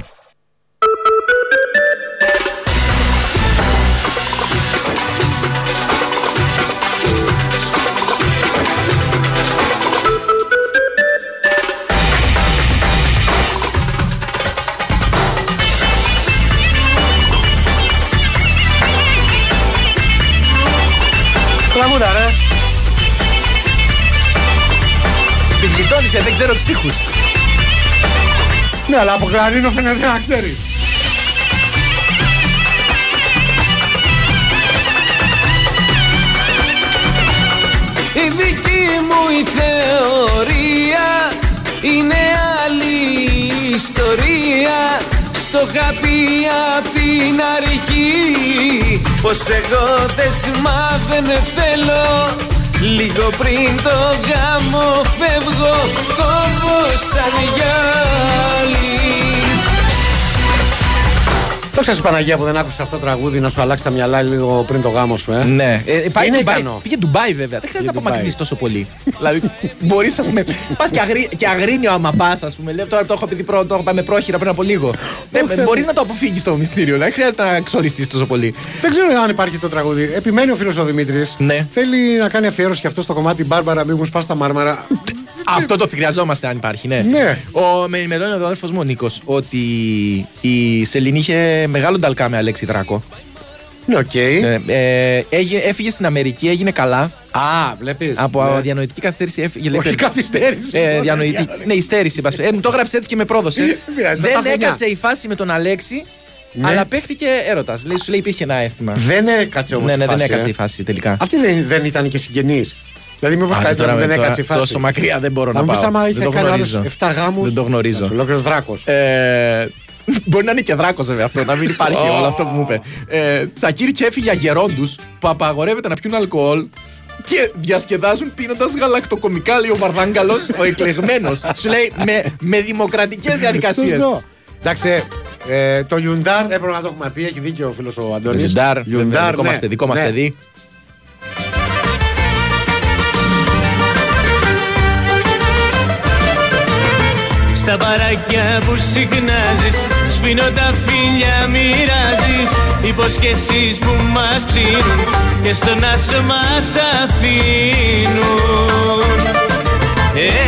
Την γλιτώνησε, δεν ξέρω τους τοίχους. Ναι, αλλά από κλαρίνο φαίνεται να ξέρει. Η δική μου η θεωρία είναι άλλη ιστορία Στο είχα πει απ' την αρχή Πως εγώ δεσμά δεν θέλω Λίγο πριν το γάμο φεύγω Κόβω σαν γυάλι Δόξα σου Παναγία που δεν άκουσες αυτό το τραγούδι να σου αλλάξει τα μυαλά λίγο πριν το γάμο σου, ε; Ναι, ε, πάει είναι Ντουμπάι. ικανό. Πήγε Ντουμπάι βέβαια. Δεν χρειάζεται να Ντουμπάι. απομακρυνθείς τόσο πολύ. δηλαδή, μπορείς, ας πούμε. Πας και, αγρί, και αγρίνιο άμα πας, ας πούμε. Λέω, τώρα το έχω, επειδή προ, το έχω πάει με πρόχειρα πριν από λίγο. μπορείς να το αποφύγεις το μυστήριο. Δεν χρειάζεται να ξοριστείς τόσο πολύ. Δεν ξέρω αν υπάρχει το τραγούδι. Επιμένει ο φίλος ο Δημήτρης. Ναι. Θέλει να κάνει αφιέρωση και αυτό στο κομμάτι Μπάρμπαρα, μη μου σπάς τα μάρμαρα. Αυτό το χρειαζόμαστε αν υπάρχει, ναι. Ναι. Ο, με ενημερώνει ο αδερφός μου ο Νίκος ότι η Σελήνη είχε μεγάλο νταλκά με Αλέξη Δράκο. Ναι, οκ. Ναι, ε, έγι- έφυγε στην Αμερική, έγινε καλά. Α, βλέπεις. Από Ναι. διανοητική καθυστέρηση έφυγε. Όχι, λέει, καθυστέρηση, Ε, μόνο διανοητική. διανοητική. Ναι, υστέρηση. εν πάση περιπτώσει. Ε, μου το έγραψε έτσι και με πρόδωσε. πειράζει, τα Δεν φωνιά. έκατσε η φάση με τον Αλέξη, Ναι. αλλά παίχτηκε έρωτας. Λέει, σου λέει υπήρχε ένα αίσθημα. Δεν έκατσε όμως. Ναι, ναι, δεν έκατσε η φάση τελικά. Αυτή δεν, δεν ήταν και συγγενής. Δηλαδή, μήπως Α, κάτι τώρα- δεν τώρα έκατσε η φάση. τόσο μακριά δεν μπορώ να μου πεις πάω. άμα Δεν είχε το κάνει γνωρίζω. άλλος 7 γάμους. Δεν το γνωρίζω. Ολόκληρο δράκος. Ε, μπορεί να είναι και δράκος βέβαια αυτό, να μην υπάρχει Oh. όλο αυτό που μου είπε. Ε, Τσακίρ και έφυγε για γερόντους που απαγορεύεται να πιούν αλκοόλ και διασκεδάζουν πίνοντας γαλακτοκομικά, λέει ο Βαρδάγκαλος, ο εκλεγμένος. Σου λέει με, με δημοκρατικές διαδικασίες. Σωστό. Εντάξει, ε, το Ιουντάρ έπρεπε να το έχουμε πει, έχει δίκιο ο φίλος ο Αντώνης. Λιουντάρ, βέβαια, δικό μας παιδί, Στα παράκια που συχνάζεις Σφίνω τα φίλια μοιράζεις Υποσχέσεις που μας ψήνουν Και στον άσο μας αφήνουν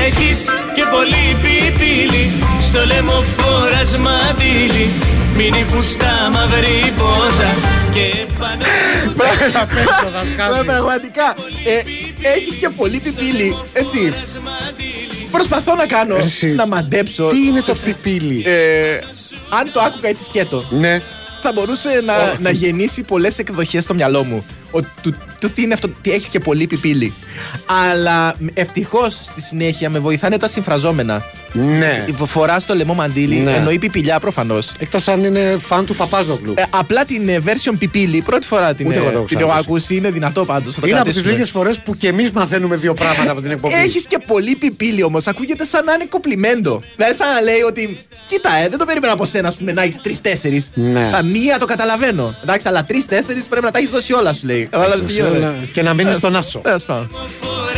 Έχεις και πολύ πιπίλι Στο λαιμό φοράς μαντήλι Μείνει φουστά μαύρη πόζα Και πάνω Μα, Πραγματικά. Ε, Έχεις και πολύ πιπίλι. Έτσι. Προσπαθώ να κάνω, Εσύ. να μαντέψω. Τι είναι σε- το πιπίλι; Ε, αν το άκουγα έτσι σκέτο, Ναι. θα μπορούσε να, να γεννήσει πολλές εκδοχές στο μυαλό μου. Ο, του, του τι είναι αυτό, τι έχεις και πολύ πιπίλι. Αλλά ευτυχώς στη συνέχεια με βοηθάνε τα συμφραζόμενα. Ναι. Φορά το λαιμό μαντίλι, Ναι. εννοεί πιπιλιά προφανώς. Εκτός αν είναι φαν του Παπάζογλου. Ε, απλά την ε, version πιπίλι, πρώτη φορά την, Ούτε ε, εγώ το έχω την έχω ξανακούσει. ακούσει, είναι δυνατό πάντως. είναι από τις λίγες φορές που και εμείς μαθαίνουμε δύο πράγματα από την εκπομπή. Έχεις και πολύ πιπίλι όμως. Ακούγεται σαν να είναι κοπλιμέντο. Δηλαδή, σαν να λέει ότι. Κοίτα, ε, δεν το περίμενα από σένα, ας πούμε, να έχεις τρει-τέσσερι. Ναι. Μία το καταλαβαίνω. Εντάξει, αλλά τρει-τέσσερι πρέπει να τα έχεις δώσει όλα, σου λέει. Κατάλαβε τι γίνεται. Και να μείνεις στον άσο.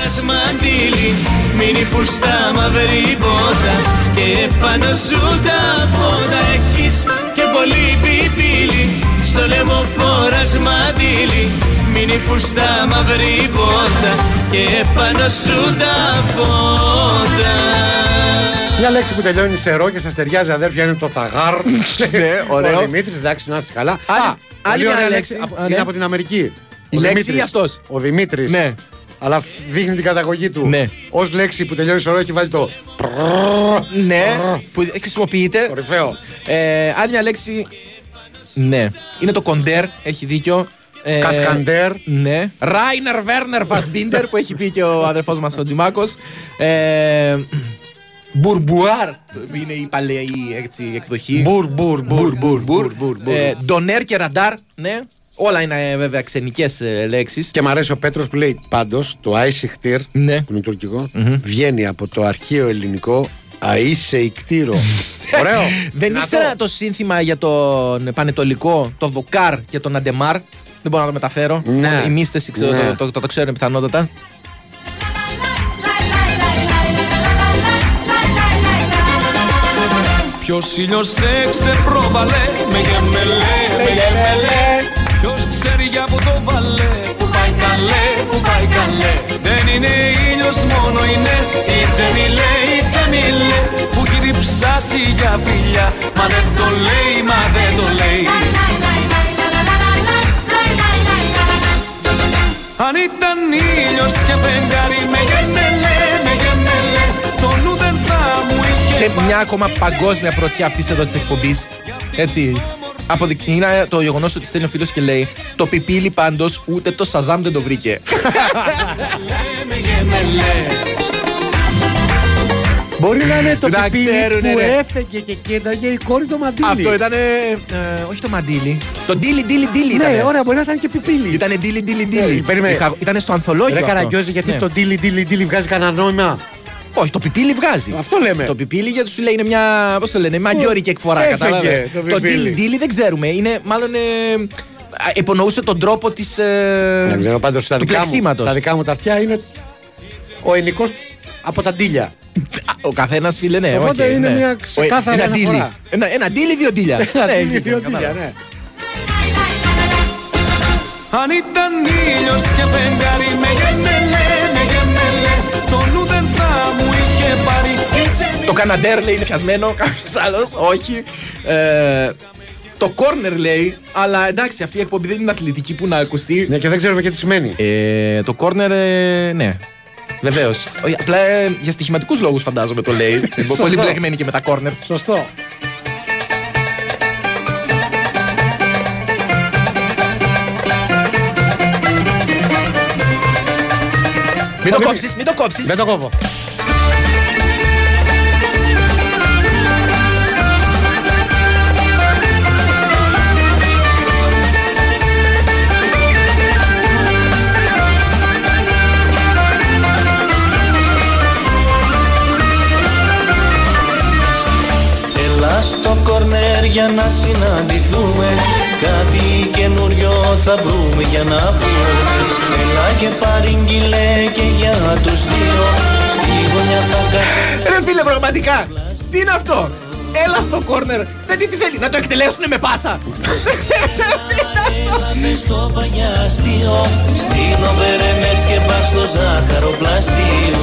Τέλος πάντων. Φοράς μαντίλι, μείνει φουστά μαύρη μπότα Και πάνω σου τα φώτα έχεις και πολύ πιπίλι Στο λαιμό φοράς μαντίλι, μείνει φουστά μαύρη μπότα Και πάνω σου τα φώτα Μια λέξη που τελειώνει σε ρο και σα ταιριάζει αδέρφια είναι το ταγάρ. Ναι, ωραίο. Ο Δημήτρης, εντάξει, να είστε καλά. Άλλη- Α, άλλη πολύ μια ωραία λέξη. λέξη. Α, Είναι ναι. από την Αμερική. Η Ο λέξη Δημήτρης. ή αυτός; Ο Δημήτρης. Ναι. Αλλά δείχνει την καταγωγή του. Ναι. Ω λέξη που τελειώνει σε ρο έχει βάλει το. Ναι, που χρησιμοποιείται. Κορυφαίο. Ε, άλλη μια λέξη. Ναι. Είναι το κοντέρ, έχει δίκιο. Ε, Κασκαντέρ. Ναι. Ράινερ Βέρνερ Φασμπίντερ που έχει πει και ο αδερφός μας ο Τζιμάκος. Ε, Μπουρμπουάρ είναι η παλαιή έτσι, εκδοχή. Μπουρ, μπουρ, μπουρ, μπουρ, μπουρ, μπουρ, μπουρ. Ε, Ντονέρ και ραντάρ, ναι. Όλα είναι ε, βέβαια ξενικές λέξεις. Και μ' αρέσει ο Πέτρος που λέει πάντως το Άισιχτήρ, Ναι. που είναι τουρκικό, βγαίνει από το αρχαίο ελληνικό Αίσεϊκτήρο. Ωραίο. Δεν Δυνατό. ήξερα το σύνθημα για τον Πανετολικό, το Δοκάρ και τον Αντεμάρ. Δεν μπορώ να το μεταφέρω. Ναι. Μόνο Οι μίστε ξέρω, Ναι. το, το, το, το ξέρουν πιθανότατα. Ποιος ήλιος σε ξεπρόβαλε με γεμελέ, με γεμελέ βάλε, που πάει καλέ, που πάει καλέ Δεν είναι ήλιος μόνο είναι η τζεμιλέ, η τζεμιλέ Που έχει διψάσει για φιλιά, μα δεν το λέει, μα δεν το λέει Αν ήταν ήλιος και φεγγάρι με γεμελέ, με γεμελέ Το νου δεν θα μου είχε Και μια ακόμα παγκόσμια πρωτιά αυτής εδώ της εκπομπής. Έτσι. Αποδεικνύει το γεγονός ότι στέλνει ο φίλος και λέει Το πιπίλι πάντως ούτε το Σαζάμ δεν το βρήκε. με γεμελέ Μπορεί να είναι το Να πιπίλι ξέρουνε, που ρε. έφεγε και κοίταγε η κόρη το μαντίλι. Αυτό ήταν. όχι το μαντίλι. Το ντίλι ντίλι ντίλι Ναι, ήταν. ωραία, μπορεί να ήταν και πιπίλι. Ήταν ντίλι ντίλι Ναι, ντίλι. περίμενε. Ήταν στο ανθολόγιο. Ρε αυτό. Καραγκιόζη, γιατί Ναι. το ντίλι ντίλι ντίλι βγάζει κανένα νόημα; Όχι, το πιπίλι βγάζει. Αυτό λέμε. Το πιπίλι γιατί σου λέει είναι μια. Πώς το λένε, μαγιόρικη εκφορά. Έφεγε κατάλαβες; το Το πιπίλι. ντίλι ντίλι δεν ξέρουμε. Είναι μάλλον. Ε, α, υπονοούσε τον τρόπο της. Δεν ξέρω πάντως στα του δικά μου. πλεξίματος. Στα δικά μου τα αυτιά είναι ο ενικός από τα ντύλια. Ο καθένας φίλε, ναι. Οπότε οκ, είναι ναι. μια Ο- ξεκάθαρη ένα ντύλι. αναφορά. Ένα, ένα ντύλι, δύο ντύλια. Ένα Ναι, ντύλι, έχεις δύο δίκιο, ντύλια, κατάλαβα. ναι. Αν ήταν ήλιος και φεγγάρι με γεμελέ, Το Καναντέρ λέει είναι πιασμένο, κάποιος άλλος. Όχι. Ε, το corner λέει, αλλά εντάξει, αυτή η εκπομπή δεν είναι αθλητική που να ακουστεί. Ναι, και δεν ξέρουμε και τι σημαίνει. Ε, το corner, ε, ναι. Βεβαίως. Απλά ε, για στοιχηματικούς λόγους φαντάζομαι το λέει. Είναι Σωστό. Πολύ μπλεγμένη και με τα corners. Σωστό. Μην το κόψεις, μην το κόψεις. Δεν το κόβω. Για να συναντηθούμε Κάτι καινούριο θα βρούμε για να πούμε Έλα και παρήγγειλε και για τους δύο Στη γωνιά θα κάνουμε Ρε φίλε, πραγματικά. Τι είναι αυτό; Έλα στο κόρνερ. Δεν τι, τι θέλει, να το εκτελέσουν με πάσα. Έλαμε στο παγιαστείο Στην Ομπερεμέτς και πας στο ζάχαροπλαστείο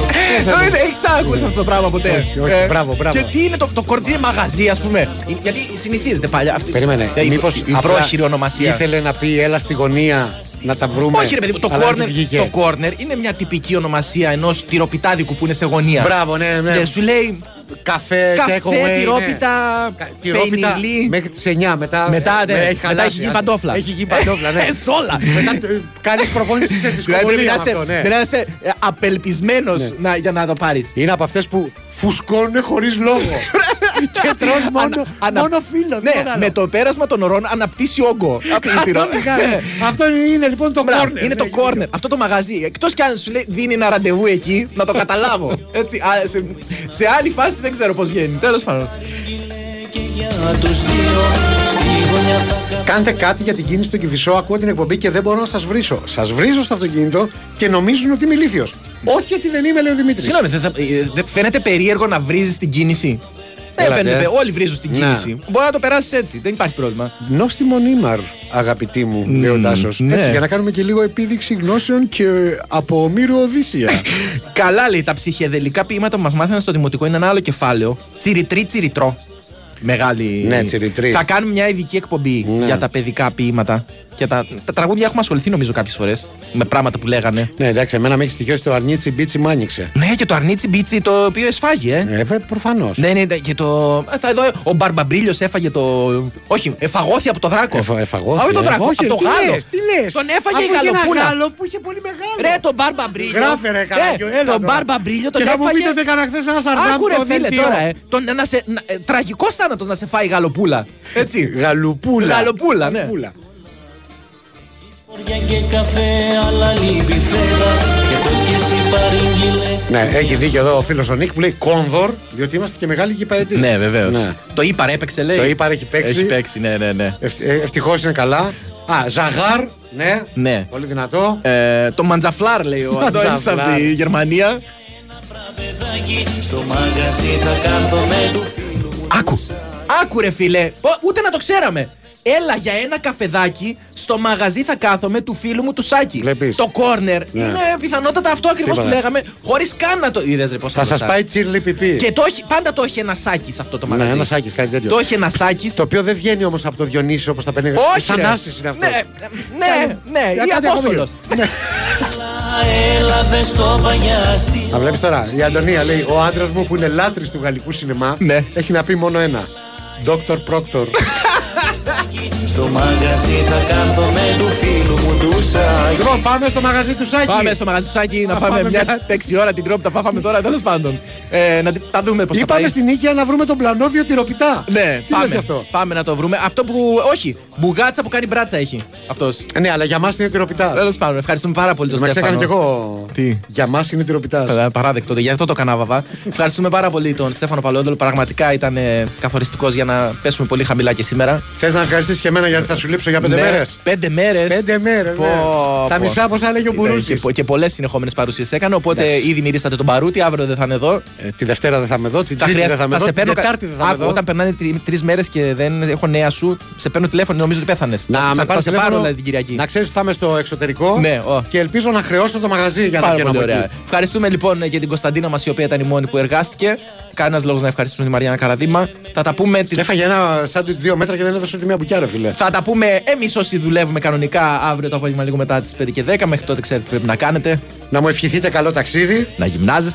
Έχεις ακούσει αυτό το πράγμα ποτέ; Όχι, όχι, Ε, μπράβο, μπράβο. Και τι είναι το, το κόρνερ, είναι μαγαζί, ας πούμε; Είναι- Γιατί συνηθίζεται παλιά. Αυτή, Περίμενε. Ε, η, Μήπως η πρόχειρη ονομασία. Ήθελε να πει έλα στη γωνία να τα βρούμε. Όχι, ρε παιδί μου, το αλλά δεν corner, βγήκε. το corner είναι μια τυπική ονομασία ενός τυροπιτάδικου που είναι σε γωνία. Μπράβο, ναι, ναι. Και σου λέει Καφέ, καφέ, takeaway, ναι. τυρόπιτα, Τυρόπιτα πενιλί. μέχρι τις 9. Μετά, Μετά, ναι, ε, μετά χαλάσει. έχει γίνει παντόφλα. Έχει γίνει παντόφλα, ναι. Ε, σ' όλα. Μετά κάνεις προπόνηση σε Δηλαδή πρέπει δυσκολία να με είσαι, αυτό, ναι. πρέπει να είσαι ε, απελπισμένος να, για να το πάρεις. Είναι από αυτές που φουσκώνουν χωρίς λόγο. και τρως μόνο, μόνο φίλο. Ναι, με το πέρασμα των ωρών αναπτύσσει όγκο. Απειλητήρο. Ναι. Αυτό είναι λοιπόν το Μπράβο, corner. Είναι το corner. Αυτό το μαγαζί. Εκτός κι αν σου λέει δίνει ένα ραντεβού εκεί, να το καταλάβω. Έτσι, α, σε, σε άλλη φάση δεν ξέρω πώς βγαίνει. Τέλος πάντων. Για τους δύο Στη γωνιά θα κα- Κάντε κάτι για την κίνηση του Κυφισό. Ακούω την εκπομπή και δεν μπορώ να σας βρίσω. Σας βρίζω στο αυτοκίνητο και νομίζουν ότι είμαι ηλίθιος. Όχι γιατί δεν είμαι, λέει ο Δημήτρης. Συγγνώμη, δεν, θα- ε, δεν φαίνεται περίεργο να βρίζεις την κίνηση; Δεν Έλατε. φαίνεται. Όλοι βρίζουν την Να. κίνηση. Μπορεί να το περάσεις έτσι. Δεν υπάρχει πρόβλημα. Νόστιμον ήμαρ, αγαπητή μου, λέει ο Τάσος. ναι. Έτσι, για να κάνουμε και λίγο επίδειξη γνώσεων και από Ομήρου Οδύσσια. Καλά λέει τα ψυχεδελικά ποίηματα που μας μάθανε στο δημοτικό είναι ένα άλλο κεφάλαιο. Τσιριτρί τσιριτρό. Μεγάλη. Ναι, τσιριτρί. Θα κάνουμε μια ειδική εκπομπή Ναι. για τα παιδικά ποίηματα. Και τα, τα τραγούδια έχουμε ασχοληθεί νομίζω κάποιες φορές με πράγματα που λέγανε. ναι, εντάξει, εμένα με έχει στοιχειώσει το αρνίτσι μπίτσι μ' άνοιξε. Ναι, και το αρνίτσι μπίτσι το οποίο εσφάγει, ε. Ε, προφανώς. Ναι, ναι, ναι, και το. ε, Θα εδώ, ο Μπαρμπαμπρίλιος έφαγε το. Όχι, εφαγώθη από το δράκο. Εφα- εφαγώθη, Α, όχι το ε. δράκο, Όχι, από το τι γάλο. λες, τι λες. Τον έφαγε η Αφού είχε ένα γαλοπούλα. γάλο που είχε πολύ μεγάλο. Ρε, τον Μπαρμπαμπρίλιο. Γράφε ρε καράκιο, έλα Τον τώρα. Μπαρμπαμπρίλιο τον Και θα μου έφαγε. πείτε ότι έκανα χθες ένας σαρδάμ Άκου ρε στο φίλε δελτίο. τώρα, ε. Τον, να σε, να, ε, τραγικός θάνατος να σε φάει η γαλοπούλα. Έτσι. Γαλουπούλα. Γαλοπούλα, ναι. Ναι, έχει δίκιο εδώ ο φίλος ο Νίκ που λέει κόνδορ, διότι είμαστε και μεγάλοι κυπαετοί. Ναι, βεβαίως. Ναι. Το είπα, έπαιξε λέει. Το Ύπαρ έχει παίξει. Έχει παίξει, ναι, ναι, ναι. Ευτυχώς είναι καλά. Α, Ζαγάρ, ναι. ναι. Πολύ δυνατό. Ε, το μαντζαφλάρ λέει ο Αντώνης από Μαντζαφλάρ. τη Γερμανία. παιδάκι Στο μαγαζί θα κάθομαι του φίλου μου Άκου. Άκου ρε φίλε. Ω, Ούτε να το ξέραμε. Έλα για ένα καφεδάκι στο μαγαζί θα κάθομαι του φίλου μου του Σάκη. Βλέπεις. Το corner Ναι. είναι πιθανότατα αυτό ακριβώς που Τίποτα. λέγαμε, χωρίς καν να το είδες ρε πώς Θα σας πάει τσίρλι πιπί. Και το έχει, πάντα το έχει ένα σάκι σε αυτό το Ναι, μαγαζί. ένα σάκι, κάτι τέτοιο. Το έχει ένα σάκι. Το οποίο δεν βγαίνει όμως από το Διονύσιο όπως τα παίρνει. Όχι. ρε. Θανάσης είναι αυτός. Ναι, ναι, ναι, Για ή κάτι Απόστολος. Έλαβε στο παγιαστή Θα βλέπεις τώρα, η Αντωνία λέει: Ο άντρας μου που είναι λάτρης του γαλλικού σινεμά Ναι. έχει να πει μόνο ένα. Dr. Proctor. Στο μαγαζί θα κάθομαι του φίλου μου του Σάκη λοιπόν, πάμε στο μαγαζί του Σάκη. Πάμε στο μαγαζί του Σάκη να Θα φάμε φάμε μια μια- τέξη ώρα την τρόπη τα φάμε τώρα, τέλος πάντων. Ε, να τη- τα δούμε πώς θα Είπαμε πάει. στην Νίκαια να βρούμε τον πλανόδιο τυροπιτά. Ναι, Τι λες γι' πάμε, αυτό; πάμε να το βρούμε. Αυτό που. Όχι, μπουγάτσα που κάνει μπράτσα έχει. Αυτός. Ναι, αλλά για μας είναι τυροπιτά. Τέλος πάντων, ευχαριστούμε πάρα πολύ τον Μα Στέφανο. έκανε κι εγώ. Τι; Για μας είναι τυροπιτά. Καλά, Παράδεκτο, γι' αυτό το κανάβαβα. Ευχαριστούμε πάρα πολύ τον Στέφανο Παλαιόντολο. Πραγματικά ήταν καθοριστικός για να πέσουμε πολύ χαμηλά και σήμερα. Θες να ευχαριστήσεις και εμένα γιατί θα σου λείψω για πέντε Ναι, μέρες; Πέντε μέρες. Πέντε μέρες. Τα μισά πόσα έλεγε ο Μπουρούση. Και, και πολλές συνεχόμενες παρουσίες έκανε. Οπότε Εντάξει. ήδη μυρίσατε τον Παρούτη. Αύριο δεν θα είναι εδώ. Ε, Τη Δευτέρα δεν θα είμαι εδώ, την Θα Τρίτη δεν χρειάζεται- θα είμαι θα εδώ, σε την παίρνω. κα- Τετάρτη δεν θα είμαι Άκου, εδώ. Όταν περνάνε τρεις μέρες και δεν έχω νέα σου, σε παίρνω τηλέφωνο, νομίζω ότι πέθανες. Να θα, με θα πάρεις σε πάρω τηλέφωνο, δηλαδή, την Κυριακή. Να ξέρεις ότι θα είμαι στο εξωτερικό Ναι, ω. και ελπίζω να χρεώσω το μαγαζί για να Πάρα βγαίνω πολύ από ωραία. εκεί. Ευχαριστούμε λοιπόν και την Κωνσταντίνα μας, η οποία ήταν η μόνη που εργάστηκε. Κανένας λόγος να ευχαριστήσουμε τη Μαριάννα Καραδίμα. Θα τα πούμε. την- Έφαγε ένα σάντουιτς δύο μέτρα και δεν έδωσε ούτε μία μπουκιά, ρε φίλε. Θα τα πούμε εμείς όσοι δουλεύουμε κανονικά αύριο το απόγευμα λίγο μετά τις 5 και 10. Μέχρι τότε ξέρετε τι πρέπει να κάνετε. Να μου ευχηθείτε καλό ταξίδι. Να γυμνάζεστε.